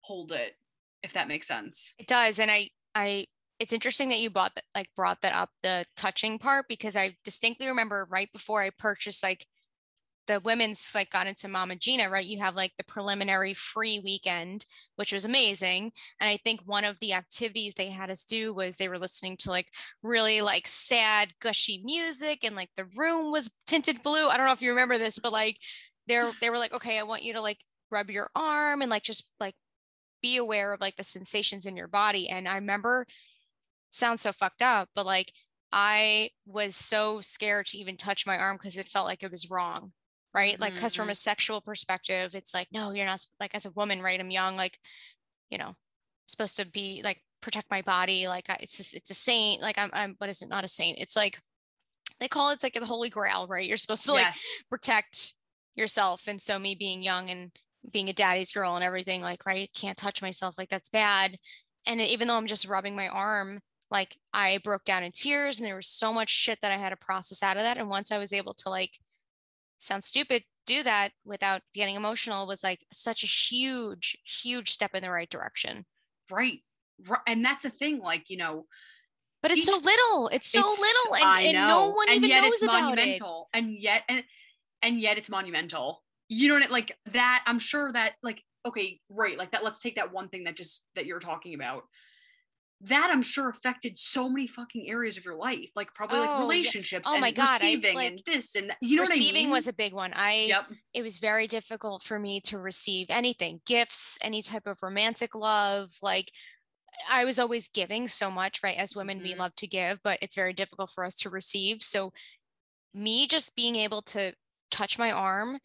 hold it if that makes sense. It does and i i it's interesting that you bought that like brought that up the touching part because i distinctly remember right before i purchased like the women's like got into Mama Gena, right? You have like the preliminary free weekend, which was amazing. And I think one of the activities they had us do was they were listening to like really like sad, gushy music, and like the room was tinted blue. I don't know if you remember this, but like they're they were like, okay, I want you to like rub your arm and like just like be aware of like the sensations in your body. And I remember sounds so fucked up, but like I was so scared to even touch my arm because it felt like it was wrong right? Mm-hmm. like because from a sexual perspective it's like no you're not like as a woman right? I'm young like you know supposed to be like protect my body like I, it's just, it's a saint like I'm, I'm what is it not a saint. It's like they call it it's like the holy grail right? You're supposed to like yes. protect yourself. And so me being young and being a daddy's girl and everything like right? Can't touch myself like that's bad. And even though i'm just rubbing my arm like i broke down in tears and there was so much shit that i had to process out of that. And once i was able to like sounds stupid do that without getting emotional was like such a huge huge step in the right direction right, right. and that's the thing like you know but it's each, so little it's so it's, little and, and, no one and even yet knows it's about monumental it. and yet and and yet it's monumental you know what like that i'm sure that like okay right like that let's take that one thing that just that you're talking about that I'm sure affected so many fucking areas of your life, like probably oh, like relationships. Yeah. Oh my god, receiving I, like, and this and that. you know receiving I mean? was a big one. I yep. it was very difficult for me to receive anything, gifts, any type of romantic love. Like I was always giving so much, right? As women, mm-hmm. we love to give, but it's very difficult for us to receive. So me just being able to touch my arm,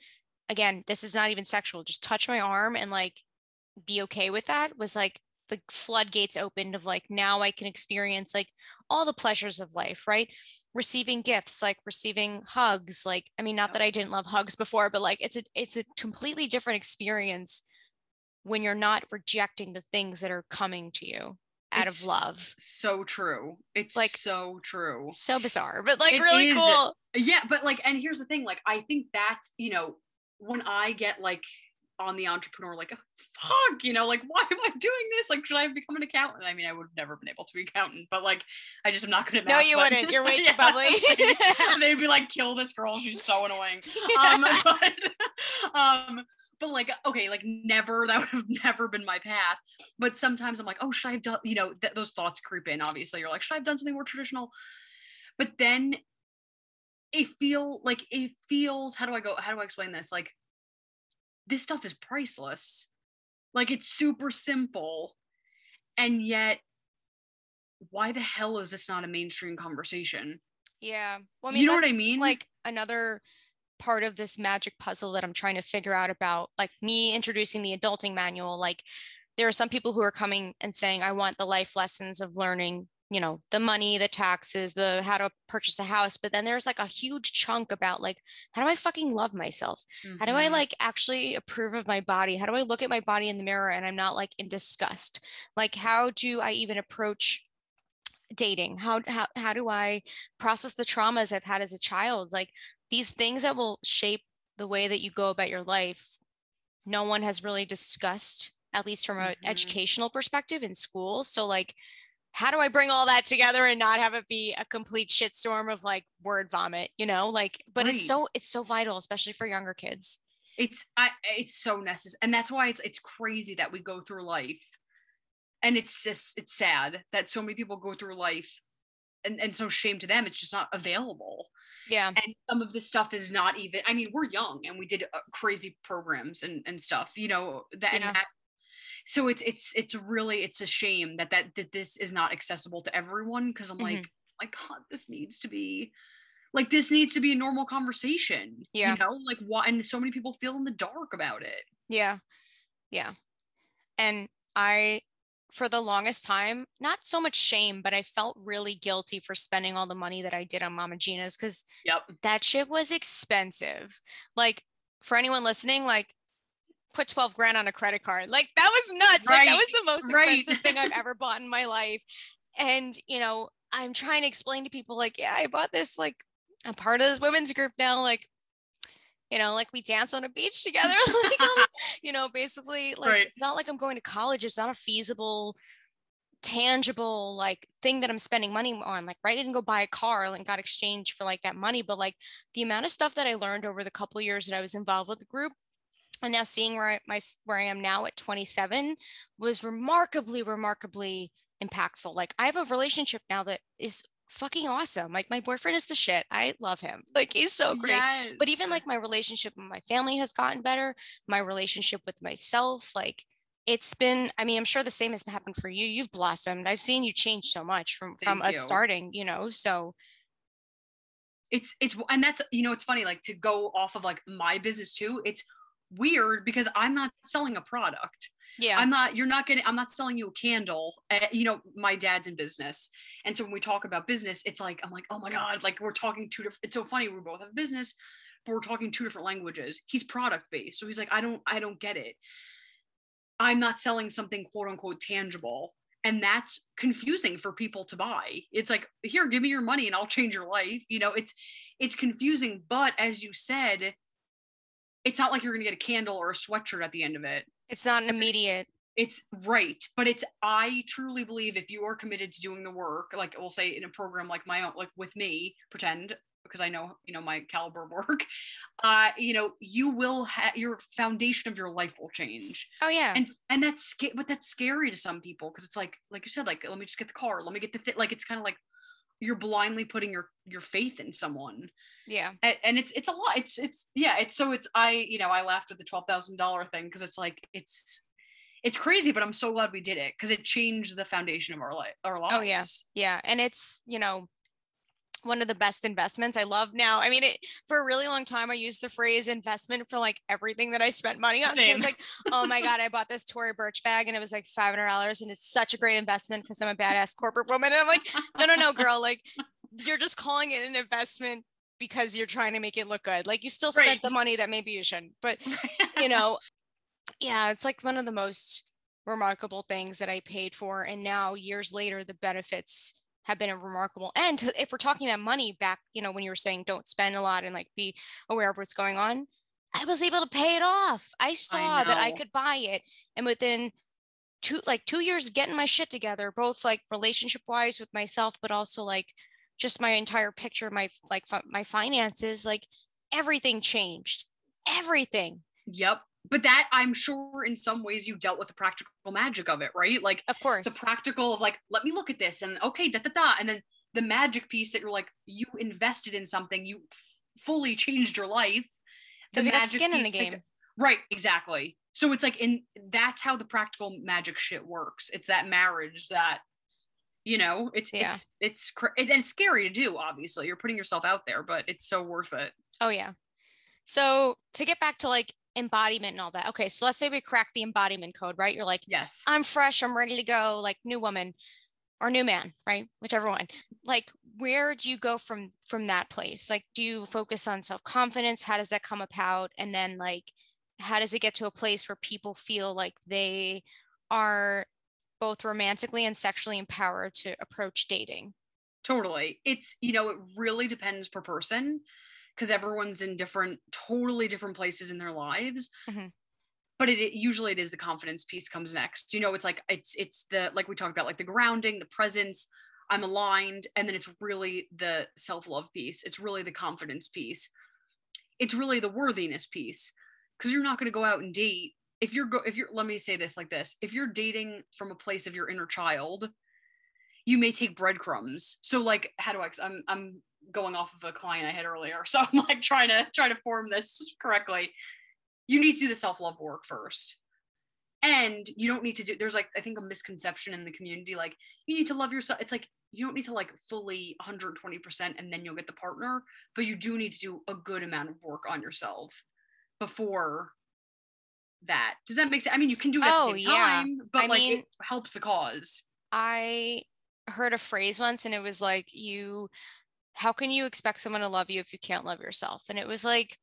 again, this is not even sexual, just touch my arm and like be okay with that was like the floodgates opened of like now I can experience like all the pleasures of life, right? Receiving gifts, like receiving hugs, like I mean, not that I didn't love hugs before, but like it's a it's a completely different experience when you're not rejecting the things that are coming to you out it's of love. So true. It's like so true. So bizarre, but like it really is. cool. Yeah, but like, and here's the thing, like I think that's you know when I get like on the entrepreneur like fuck you know like why am i doing this? Like should i become an accountant? I mean i would have never been able to be accountant but like i just am not good at no you but, wouldn't. You're way too yeah, bubbly. they'd be like kill this girl. She's so annoying. Um, but, um but like okay like never that would have never been my path. But sometimes i'm like oh should i have done you know th- those thoughts creep in obviously. You're like should i have done something more traditional? But then it feel like it feels how do i go how do i explain this? Like this stuff is priceless. Like it's super simple. And yet why the hell is this not a mainstream conversation? Yeah. Well I mean, you know what i mean? like another part of this magic puzzle that I'm trying to figure out about like me introducing the adulting manual. Like there are some people who are coming and saying, I want the life lessons of learning, you know, the money, the taxes, the how to purchase a house. But then there's like a huge chunk about like, how do I fucking love myself? Mm-hmm. How do I mm-hmm. like actually approve of my body? How do I look at my body in the mirror and I'm not like in disgust? Like, how do I even approach dating how, how how do i process the traumas i've had as a child like these things that will shape the way that you go about your life no one has really discussed at least from an mm-hmm. educational perspective in schools so like how do i bring all that together and not have it be a complete shitstorm of like word vomit you know like but right. it's so it's so vital especially for younger kids it's i it's so necessary and that's why it's it's crazy that we go through life and it's just it's sad that so many people go through life and and so shame to them it's just not available yeah and some of this stuff is not even i mean we're young and we did uh, crazy programs and and stuff you know that, yeah. that so it's it's it's really it's a shame that that that this is not accessible to everyone because i'm mm-hmm. like my god this needs to be like this needs to be a normal conversation yeah you know like what and so many people feel in the dark about it yeah yeah and i for the longest time, not so much shame, but I felt really guilty for spending all the money that I did on Mama Gena's because yep. that shit was expensive. Like for anyone listening, like put 12 grand on a credit card. Like that was nuts. Right. Like that was the most expensive right. thing I've ever bought in my life. And, you know, I'm trying to explain to people like, yeah, I bought this, like, I'm part of this women's group now. Like, you know, like we dance on a beach together. like, you know, basically, like right. it's not like I'm going to college. It's not a feasible, tangible like thing that I'm spending money on. Like, right, I didn't go buy a car and got exchanged for like that money, but like the amount of stuff that I learned over the couple years that I was involved with the group, and now seeing where I, my where I am now at 27 was remarkably, remarkably impactful. Like I have a relationship now that is fucking awesome. Like my boyfriend is the shit. I love him. Like he's so great. Yes. But even like my relationship with my family has gotten better. My relationship with myself, like it's been, I mean, I'm sure the same has happened for you. You've blossomed. I've seen you change so much from Thank from you. us starting, you know. So it's it's and that's you know, it's funny, like to go off of like my business too. It's weird because I'm not selling a product. Yeah. I'm not you're not getting i'm not selling you a candle uh, you know my dad's in business. And so when we talk about business it's like i'm like oh my god like we're talking two different it's so funny we both have business but we're talking two different languages. He's product based. So he's like i don't i don't get it. I'm not selling something quote unquote tangible. And that's confusing for people to buy. It's like here give me your money and i'll change your life. You know it's it's confusing. But as you said it's not like you're going to get a candle or a sweatshirt at the end of it it's not an immediate. It's right, but it's I truly believe if you are committed to doing the work, like we'll say in a program like my own, like with me, pretend because I know you know my caliber of work, uh, you know, you will have your foundation of your life will change. Oh yeah, and and that's but that's scary to some people because it's like like you said, like let me just get the car, let me get the th-. like it's kind of like you're blindly putting your your faith in someone. Yeah. And, and it's it's a lot. It's it's yeah it's so it's i you know i laughed with the $12000 thing because it's like it's it's crazy but i'm so glad we did it because it changed the foundation of our life our oh, lives oh yes yeah. yeah. And it's you know one of the best investments I love now. I mean, it, for a really long time, I used the phrase investment for like everything that I spent money on. Same. So it was like, oh my God, I bought this Tory Burch bag and it was like $500 and it's such a great investment because I'm a badass corporate woman. And I'm like, no, no, no, girl, like you're just calling it an investment because you're trying to make it look good. Like you still spent right. the money that maybe you shouldn't, but you know, yeah, it's like one of the most remarkable things that I paid for. And now years later, the benefits have been a remarkable end. if we're talking about money back you know when you were saying don't spend a lot and like be aware of what's going on i was able to pay it off. I saw I that i could buy it and within two like two years of getting my shit together both like relationship wise with myself but also like just my entire picture my like my finances like everything changed. Everything. Yep but that I'm sure in some ways you dealt with the practical magic of it, right? Like, of course, the practical of like, let me look at this and okay, da da da, and then the magic piece that you're like, you invested in something, you f- fully changed your life. Because you got skin in the game. Picked, right, exactly. So it's like in that's how the practical magic shit works. It's that marriage that you know it's yeah. it's it's and it's scary to do obviously you're putting yourself out there but it's so worth it oh yeah so to get back to like embodiment and all that. Okay so let's say we crack the embodiment code right? You're like yes. I'm fresh i'm ready to go like new woman or new man right? Whichever one. Like where do you go from from that place? Like do you focus on self-confidence? How does that come about? And then like how does it get to a place where people feel like they are both romantically and sexually empowered to approach dating? Totally. It's you know it really depends per person because everyone's in different totally different places in their lives. Mm-hmm. but it, it, usually it is the confidence piece comes next. You know it's like it's it's the like we talked about like the grounding the presence i'm aligned and then it's really the self-love piece. It's really the confidence piece. It's really the worthiness piece. Because you're not going to go out and date. If you're go if you're let me say this like this. If you're dating from a place of your inner child you may take breadcrumbs so like how do i i'm i'm going off of a client i had earlier so i'm like trying to try to form this correctly you need to do the self-love work first and you don't need to do there's like i think a misconception in the community like you need to love yourself it's like you don't need to like fully 120% and then you'll get the partner but you do need to do a good amount of work on yourself before that. Does that make sense? I mean, you can do it oh, at the oh, same time, yeah. but I like mean, it helps the cause. I heard a phrase once and it was like you how can you expect someone to love you if you can't love yourself? And it was like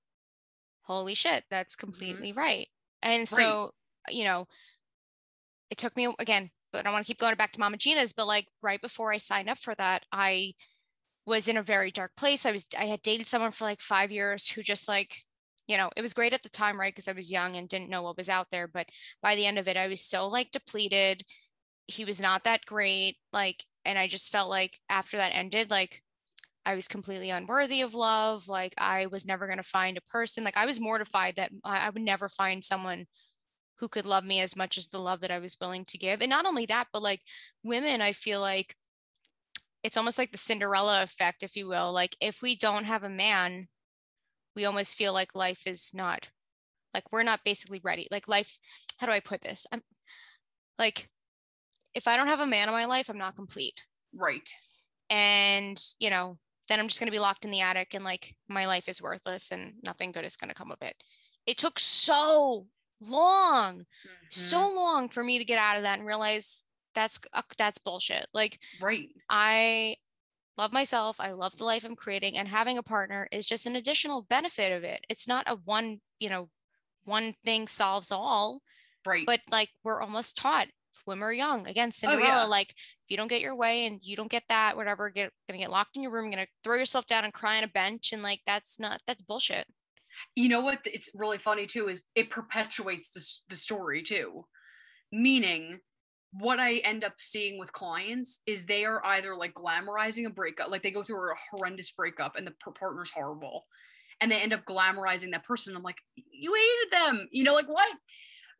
holy shit, that's mm-hmm. completely mm-hmm. right. And so, right. you know, it took me again, but I want to keep going back to Mama Gena's, but like right before I signed up for that, I was in a very dark place. I was I had dated someone for like 5 years who just like you know, it was great at the time, right? Because I was young and didn't know what was out there. But by the end of it, I was so like depleted. He was not that great. Like, and I just felt like after that ended, like I was completely unworthy of love. Like I was never going to find a person. Like I was mortified that I, would never find someone who could love me as much as the love that I was willing to give. And not only that, but like women, I feel like it's almost like the Cinderella effect, if you will. Like if we don't have a man we almost feel like life is not like we're not basically ready like life how do i put this i'm like if i don't have a man in my life i'm not complete right and you know then i'm just going to be locked in the attic and like my life is worthless and nothing good is going to come of it it took so long mm-hmm. so long for me to get out of that and realize that's uh, that's bullshit like right i love myself. I love the life I'm creating, and having a partner is just an additional benefit of it. It's not a one, you know, one thing solves all. Right. But like we're almost taught when we're young. Again, oh, Cinderella, oh, yeah. like if you don't get your way and you don't get that, whatever, get gonna get locked in your room, gonna throw yourself down and cry on a bench. And like that's not that's bullshit. You know what? It's really funny too, is it perpetuates the, the story too. Meaning what I end up seeing with clients is they are either like glamorizing a breakup, like they go through a horrendous breakup and the partner's horrible, and they end up glamorizing that person. I'm like, you hated them, you know, like what?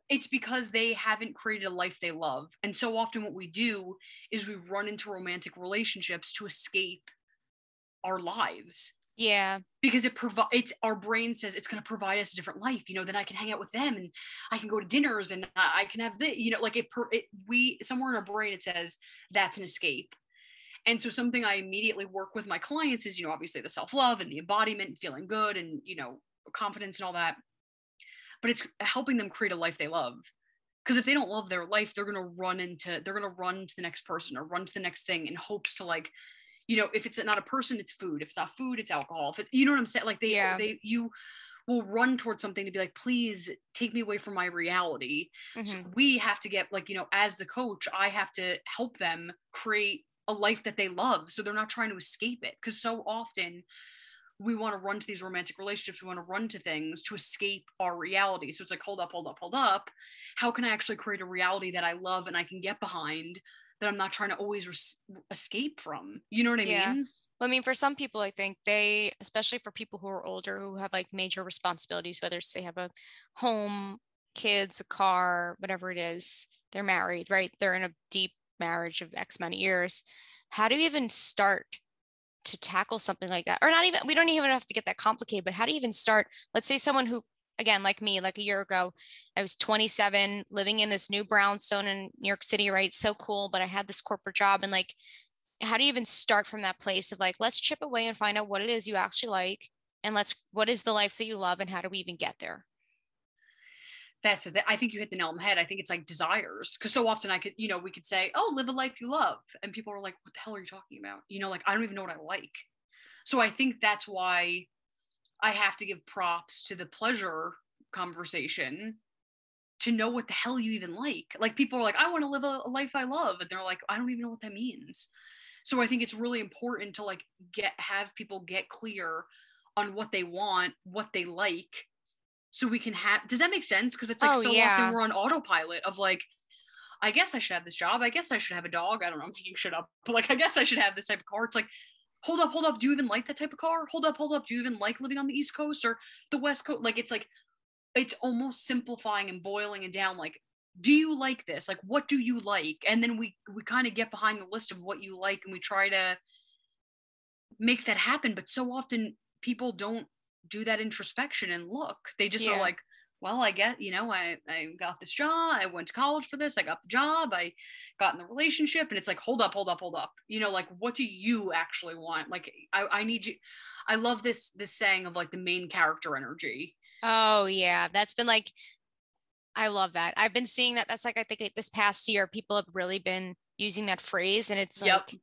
It's because they haven't created a life they love. And so often, what we do is we run into romantic relationships to escape our lives. Yeah. Because it provides it's our brain says it's going to provide us a different life. You know, then I can hang out with them and I can go to dinners and I can have the, you know, like it, it we somewhere in our brain it says that's an escape. And so something I immediately work with my clients is, you know, obviously the self-love and the embodiment and feeling good and, you know, confidence and all that. But it's helping them create a life they love. Because if they don't love their life, they're going to run into, they're going to run to the next person or run to the next thing in hopes to like you know if it's not a person it's food if it's not food it's alcohol if it's, you know what i'm saying like they yeah. they you will run towards something to be like please take me away from my reality mm-hmm. so we have to get like you know as the coach i have to help them create a life that they love so they're not trying to escape it because so often we want to run to these romantic relationships we want to run to things to escape our reality so it's like hold up hold up hold up how can i actually create a reality that i love and i can get behind that I'm not trying to always re- escape from. You know what I yeah. mean? Well, I mean, for some people, I think they, especially for people who are older, who have like major responsibilities, whether it's they have a home kids, a car, whatever it is. They're married, right? They're in a deep marriage of X many years. How do you even start to tackle something like that? Or not even, we don't even have to get that complicated, but how do you even start? Let's say someone who, again, like me, like a year ago, I was 27, living in this new brownstone in New York City, right? So cool. But I had this corporate job and like, how do you even start from that place of like, let's chip away and find out what it is you actually like? And let's, what is the life that you love? And how do we even get there? That's it. I think you hit the nail on the head. I think it's like desires. Cause so often I could, you know, we could say, oh, live a life you love. And people are like, what the hell are you talking about? You know, like, I don't even know what I like. So I think that's why I have to give props to the pleasure conversation to know what the hell you even like. Like people are like, I want to live a, a life I love. And they're like, I don't even know what that means. So I think it's really important to like get, have people get clear on what they want, what they like, so we can have does that make sense? Because it's like oh, so yeah. often we're on autopilot of like i guess i should have this job. I guess i should have a dog. I don't know. I'm making shit up. But like i guess i should have this type of car. It's like hold up hold up. Do you even like that type of car? Hold up hold up. Do you even like living on the east coast or the west coast like it's like it's almost simplifying and boiling it down like do you like this? Like what do you like? And then we we kind of get behind the list of what you like and we try to make that happen. But so often people don't do that introspection and look. They just yeah. are like, well, I get, you know, I, I got this job, I went to college for this, I got the job, I got in the relationship, and it's like, hold up, hold up, hold up. You know, like what do you actually want? Like I, I need you I love this this saying of like the main character energy. Oh yeah. That's been like I love that. I've been seeing that. That's like I think this past year, people have really been using that phrase, and it's yep. like,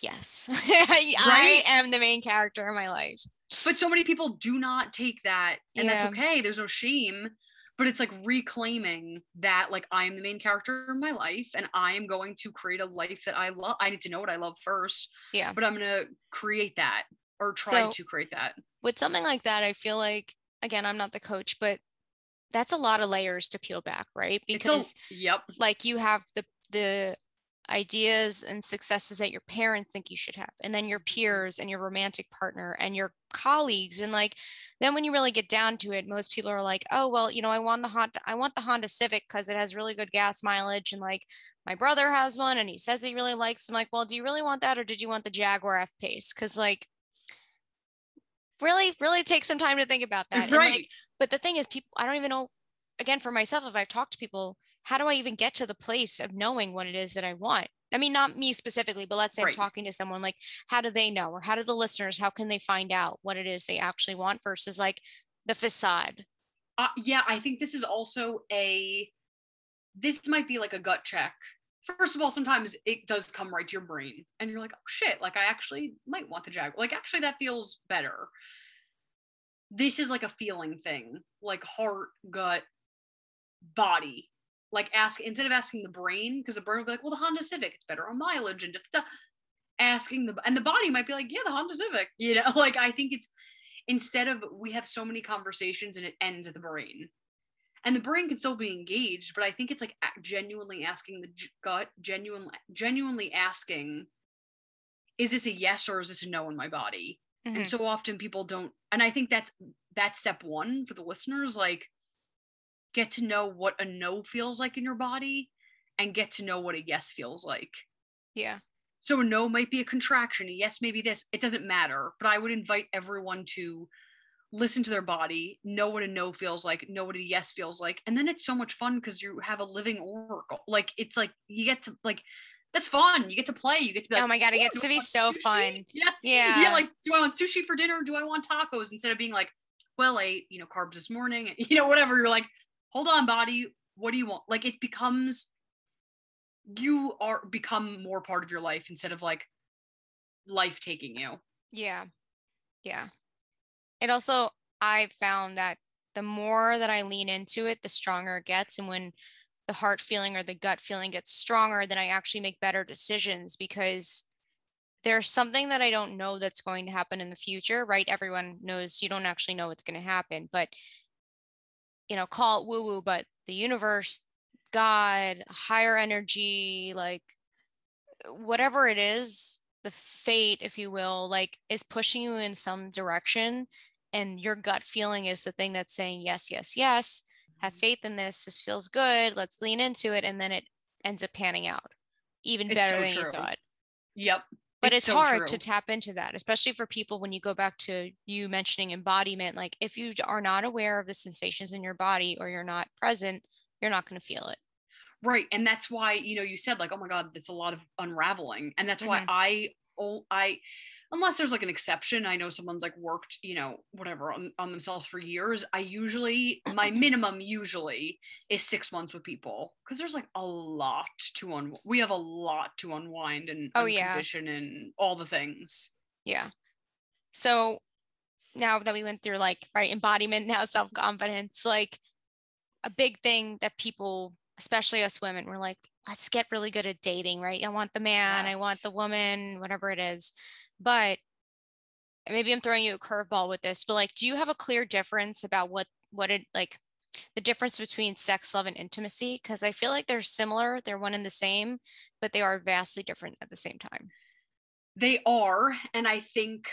yes, I, right? I am the main character in my life. But so many people do not take that and yeah. that's okay there's no shame but it's like reclaiming that like i am the main character in my life and i am going to create a life that i love i need to know what i love first yeah. but i'm going to create that or try so, to create that. with something like that i feel like again i'm not the coach but that's a lot of layers to peel back right? Because a, yep. like you have the the ideas and successes that your parents think you should have and then your mm-hmm. peers and your romantic partner and your colleagues and like then when you really get down to it most people are like oh well you know i want the honda i want the honda civic because it has really good gas mileage and like my brother has one and he says he really likes i'm like well do you really want that or did you want the jaguar f pace? Because like really really take some time to think about that right. like, but the thing is people i don't even know again for myself if i've talked to people how do I even get to the place of knowing what it is that I want? I mean, not me specifically, but let's say right. I'm talking to someone like, how do they know? Or how do the listeners, how can they find out what it is they actually want versus like the facade? Uh, yeah, I think this is also a, this might be like a gut check. First of all, sometimes it does come right to your brain and you're like, oh shit, like I actually might want the Jaguar. Like, actually, that feels better. This is like a feeling thing, like heart, gut, body like ask instead of asking the brain because the brain will be like well the honda civic it's better on mileage and da, asking the and the body might be like yeah the honda civic you know? Like i think it's instead of we have so many conversations and it ends at the brain. And the brain can still be engaged but i think it's like genuinely asking the gut genuinely genuinely asking is this a yes or is this a no in my body? Mm-hmm. and so often people don't and i think that's that's step one for the listeners like get to know what a no feels like in your body and get to know what a yes feels like. Yeah. So a no might be a contraction, a yes maybe this. It doesn't matter, but I would invite everyone to listen to their body, know what a no feels like, know what a yes feels like, and then it's so much fun because you have a living oracle. Like it's like you get to like that's fun. You get to play. You get to be oh like, oh my god, it gets to be so sushi? fun. Yeah, yeah, yeah. Like, do I want sushi for dinner? do I want tacos? Instead of being like, well, I ate you know carbs this morning, you know whatever. You're like, hold on body what do you want? Like it becomes you are become more part of your life instead of like life taking you. Yeah. Yeah. It also i found that the more that i lean into it the stronger it gets. And when the heart feeling or the gut feeling gets stronger then i actually make better decisions because there's something that i don't know that's going to happen in the future right? Everyone knows you don't actually know what's going to happen. But you know, call it woo woo, but the universe, God, higher energy, like whatever it is, the fate, if you will, like is pushing you in some direction. And your gut feeling is the thing that's saying yes, yes, yes. have mm-hmm. faith in this. This feels good. Let's lean into it. And then it ends up panning out even it's better so than true. you thought. Yep. But it's, it's so hard true. to tap into that, especially for people when you go back to you mentioning embodiment. Like if you are not aware of the sensations in your body or you're not present, you're not going to feel it. Right. And that's why, you know, you said like, oh my God, it's a lot of unraveling. And that's mm-hmm. why I, oh, I, unless there's like an exception. I know someone's like worked you know whatever on, on themselves for years. I usually my minimum usually is six months with people because there's like a lot to un we have a lot to unwind and oh yeah. and all the things. Yeah. So now that we went through like right embodiment now self-confidence like a big thing that people especially us women we're like let's get really good at dating right? I want the man yes. i want the woman whatever it is but maybe I'm throwing you a curveball with this, but like, do you have a clear difference about what what it like the difference between sex, love, and intimacy? Because I feel like they're similar, they're one and the same, but they are vastly different at the same time. They are, and I think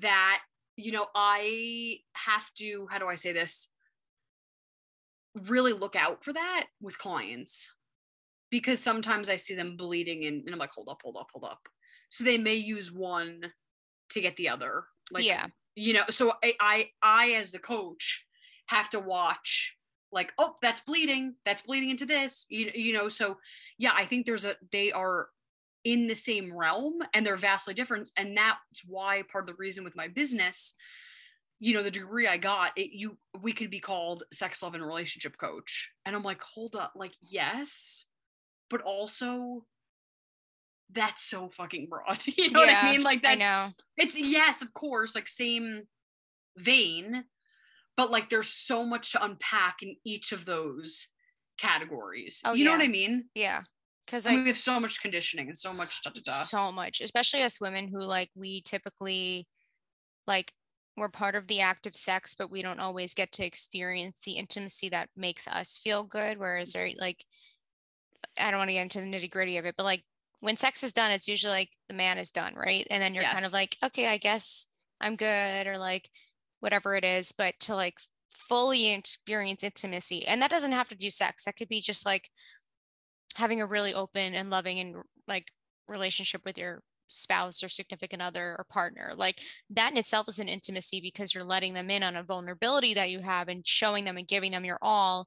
that you know I have to. How do I say this? Really look out for that with clients because sometimes I see them bleeding and, and I'm like, hold up, hold up, hold up so they may use one to get the other. Like yeah. you know so I, I i as the coach have to watch like oh that's bleeding that's bleeding into this you, you know so yeah i think there's a they are in the same realm and they're vastly different. And that's why part of the reason with my business you know the degree i got it you we could be called sex love and relationship coach. And i'm like hold up like yes but also that's so fucking broad. You know yeah, what I mean? Like that. I know. It's yes, of course, like same vein, but like there's so much to unpack in each of those categories. Oh, you yeah. know what I mean? Yeah. Because I mean, we have so much conditioning and so much da, da, da. so much, especially as women who like we typically like we're part of the act of sex, but we don't always get to experience the intimacy that makes us feel good. Whereas, right, like I don't want to get into the nitty gritty of it, but like when sex is done, it's usually like the man is done, right? And then you're yes. kind of like, okay, I guess I'm good, or like whatever it is. But to like fully experience intimacy, and that doesn't have to do sex. That could be just like having a really open and loving and like relationship with your spouse or significant other or partner like that in itself is an intimacy because you're letting them in on a vulnerability that you have and showing them and giving them your all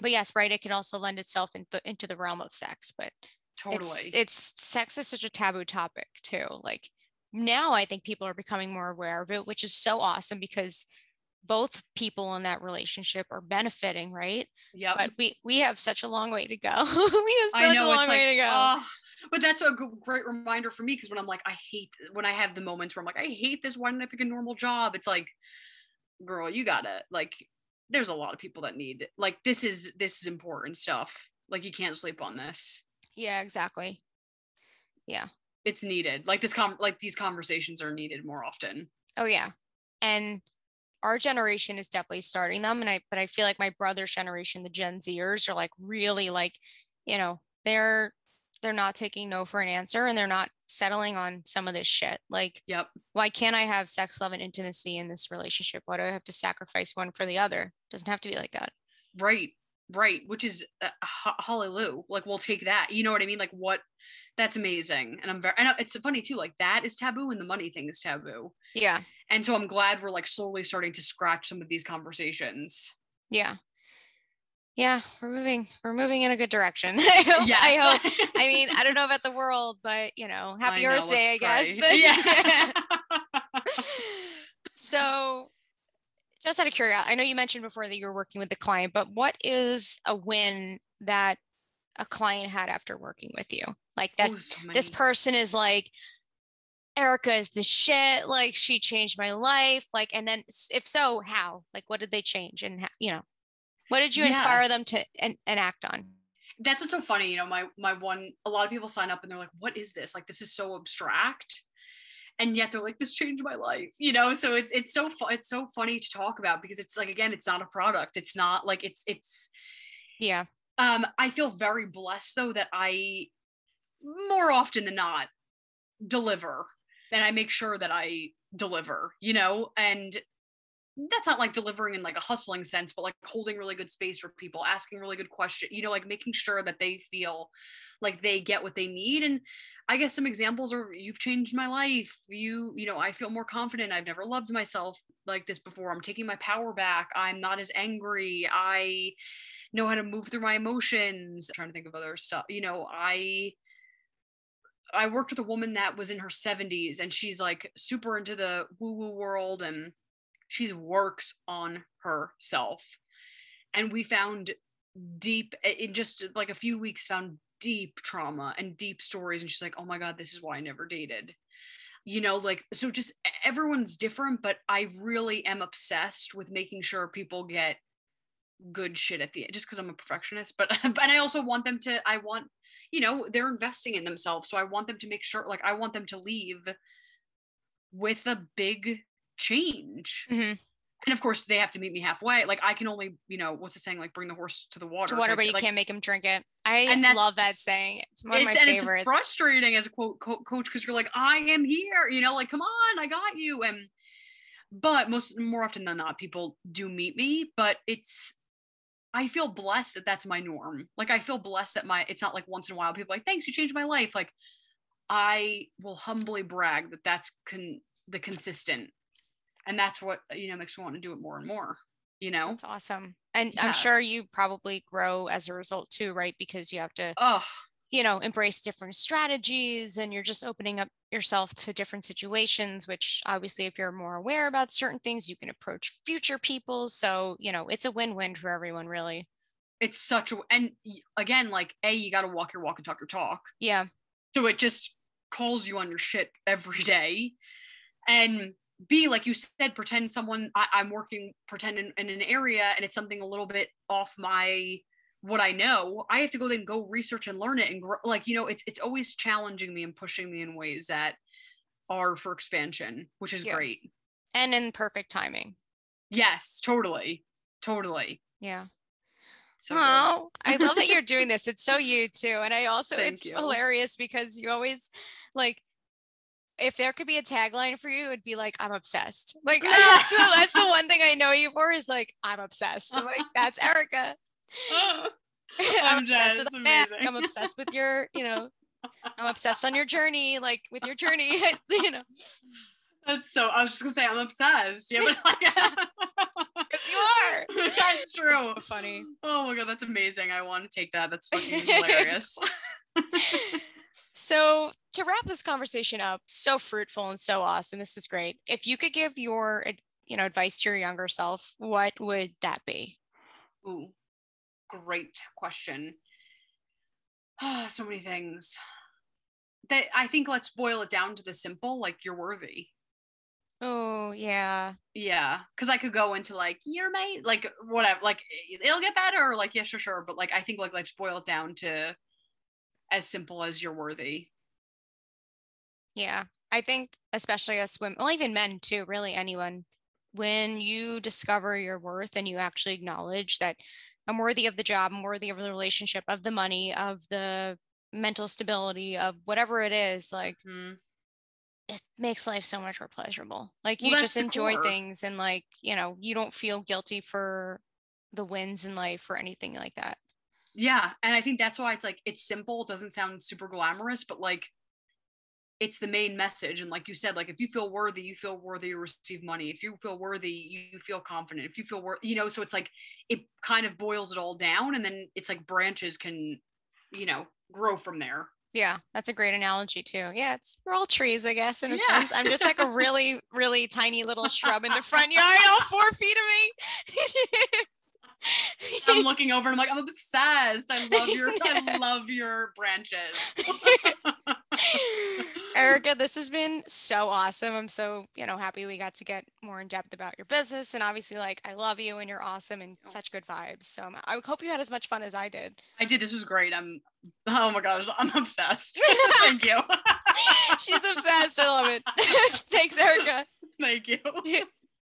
but yes right it can also lend itself in th- into the realm of sex but Totally. It's, it's sex is such a taboo topic too. Like now I think people are becoming more aware of it, which is so awesome because both people in that relationship are benefiting, right? Yeah. But we we have such a long way to go. we have such know, a long way like, to go. Uh, but that's a great reminder for me because when I'm like, I hate when I have the moments where I'm like, I hate this. Why didn't I pick a normal job? It's like, girl, you gotta like. There's a lot of people that need like this is this is important stuff. Like you can't sleep on this. Yeah, exactly. Yeah. It's needed. Like this com like these conversations are needed more often. Oh yeah. And our generation is definitely starting them. And I but I feel like my brother's generation, the Gen Zers, are like really like, you know, they're they're not taking no for an answer and they're not settling on some of this shit. Like, yep. Why can't I have sex, love, and intimacy in this relationship? Why do I have to sacrifice one for the other? It Doesn't have to be like that. Right right which is uh, hallelujah like we'll take that you know what i mean? Like what that's amazing and i'm very and it's funny too like that is taboo and the money thing is taboo. Yeah. And so i'm glad we're like slowly starting to scratch some of these conversations. Yeah. Yeah we're moving we're moving in a good direction. I hope yes. i hope i mean i don't know about the world but you know happy I earth day i guess. Yeah. So just out of curiosity, I know you mentioned before that you were working with the client, but what is a win that a client had after working with you? Like that oh, so this person is like, Erica is the shit. Like she changed my life. Like, and then if so, how? Like, what did they change? And how, you know, what did you yeah. inspire them to and, and act on? That's what's so funny. You know, my my one. A lot of people sign up and they're like, "What is this? Like, this is so abstract." And yet they're like this changed my life you know? So it's it's so fu- it's so funny to talk about because it's like again it's not a product. It's not like it's it's yeah. Um i feel very blessed though that i more often than not deliver and i make sure that i deliver you know? And that's not like delivering in like a hustling sense, but like holding really good space for people, asking really good questions, you know, like making sure that they feel like they get what they need. And I guess some examples are you've changed my life. You, you know, I feel more confident. I've never loved myself like this before. I'm taking my power back. I'm not as angry. I know how to move through my emotions. I'm trying to think of other stuff. You know, I I worked with a woman that was in her 70s and she's like super into the woo woo world and she works on herself. And we found deep in just like a few weeks found deep trauma and deep stories and she's like, "Oh my god, this is why I never dated." You know, like so just everyone's different, but I really am obsessed with making sure people get good shit at the end just because I'm a perfectionist, but but I also want them to I want you know, they're investing in themselves. So I want them to make sure, like, I want them to leave with a big change. Mm-hmm. And of course, they have to meet me halfway. Like, I can only, you know, what's the saying? Like, bring the horse to the water. To water, but you like, can't make him drink it. I love that saying. It's one of my favorites. It's frustrating as a quote co- coach because you're like, I am here. You know, like, come on, I got you. And but most more often than not, people do meet me. But it's I feel blessed that that's my norm. Like I feel blessed that my it's not like once in a while people like thanks you changed my life. Like I will humbly brag that that's con- the consistent, and that's what uh, you know makes me want to do it more and more. You know, that's awesome, and yeah. I'm sure you probably grow as a result too, right? Because you have to, oh, you know, embrace different strategies, and you're just opening up yourself to different situations. Which obviously, if you're more aware about certain things, you can approach future people. So you know, it's a win-win for everyone, really. It's such a and again, like a you got to walk your walk and talk your talk. Yeah. So it just calls you on your shit every day. And B, like you said, pretend someone I, am working, pretend in, in, an area and it's something a little bit off my what I know. I have to go then go research and learn it and grow. Like you know, it's it's always challenging me and pushing me in ways that are for expansion, which is yeah. great. And in perfect timing. Yes, totally, totally. Yeah. So oh, I love that you're doing this. It's so you too. And I also, Thank it's you. hilarious because you always like, if there could be a tagline for you, it'd be like, I'm obsessed. Like, that's, the, that's the one thing I know you for is like, I'm obsessed. I'm like, that's Erica. I'm, I'm obsessed with amazing. I'm obsessed with your, you know, I'm obsessed on your journey, like with your journey, you know. That's so. I was just gonna say I'm obsessed. Yeah, but like, because you are. that's true. So funny. Oh my god, that's amazing. I want to take that. That's fucking hilarious. So to wrap this conversation up, so fruitful and so awesome. This was great. If you could give your, you know, advice to your younger self, what would that be? Ooh, great question. Ah, so many things. That I think let's boil it down to the simple, like you're worthy Oh, yeah. Yeah. Cause I could go into like, you're my, like, whatever, like, it'll get better. Like, yeah, sure, sure. But like, I think like, let's boil it down to as simple as you're worthy. Yeah. I think, especially us women, well, even men too, really anyone, when you discover your worth and you actually acknowledge that I'm worthy of the job, I'm worthy of the relationship, of the money, of the mental stability, of whatever it is, like, mm-hmm it makes life so much more pleasurable. Like well, you just enjoy core. things and like, you know, you don't feel guilty for the wins in life or anything like that. Yeah. And I think that's why it's like it's simple, it doesn't sound super glamorous, but like it's the main message. And like you said, like if you feel worthy, you feel worthy to receive money. If you feel worthy, you feel confident. If you feel worthy, you know, so it's like it kind of boils it all down and then it's like branches can, you know, grow from there. Yeah, that's a great analogy too. Yeah, it's we're all trees, I guess, in a yeah. sense. I'm just like a really, really tiny little shrub in the front yard, all four feet of me. I'm looking over and I'm like, I'm obsessed. I love your I love your branches. Erica, this has been so awesome. I'm so, you know, happy we got to get more in depth about your business. And obviously, like, I love you and you're awesome and such good vibes. So um, I hope you had as much fun as I did. I did. This was great. I'm, oh my gosh, I'm obsessed. Thank you. She's obsessed. I love it. Thanks, Erica. Thank you.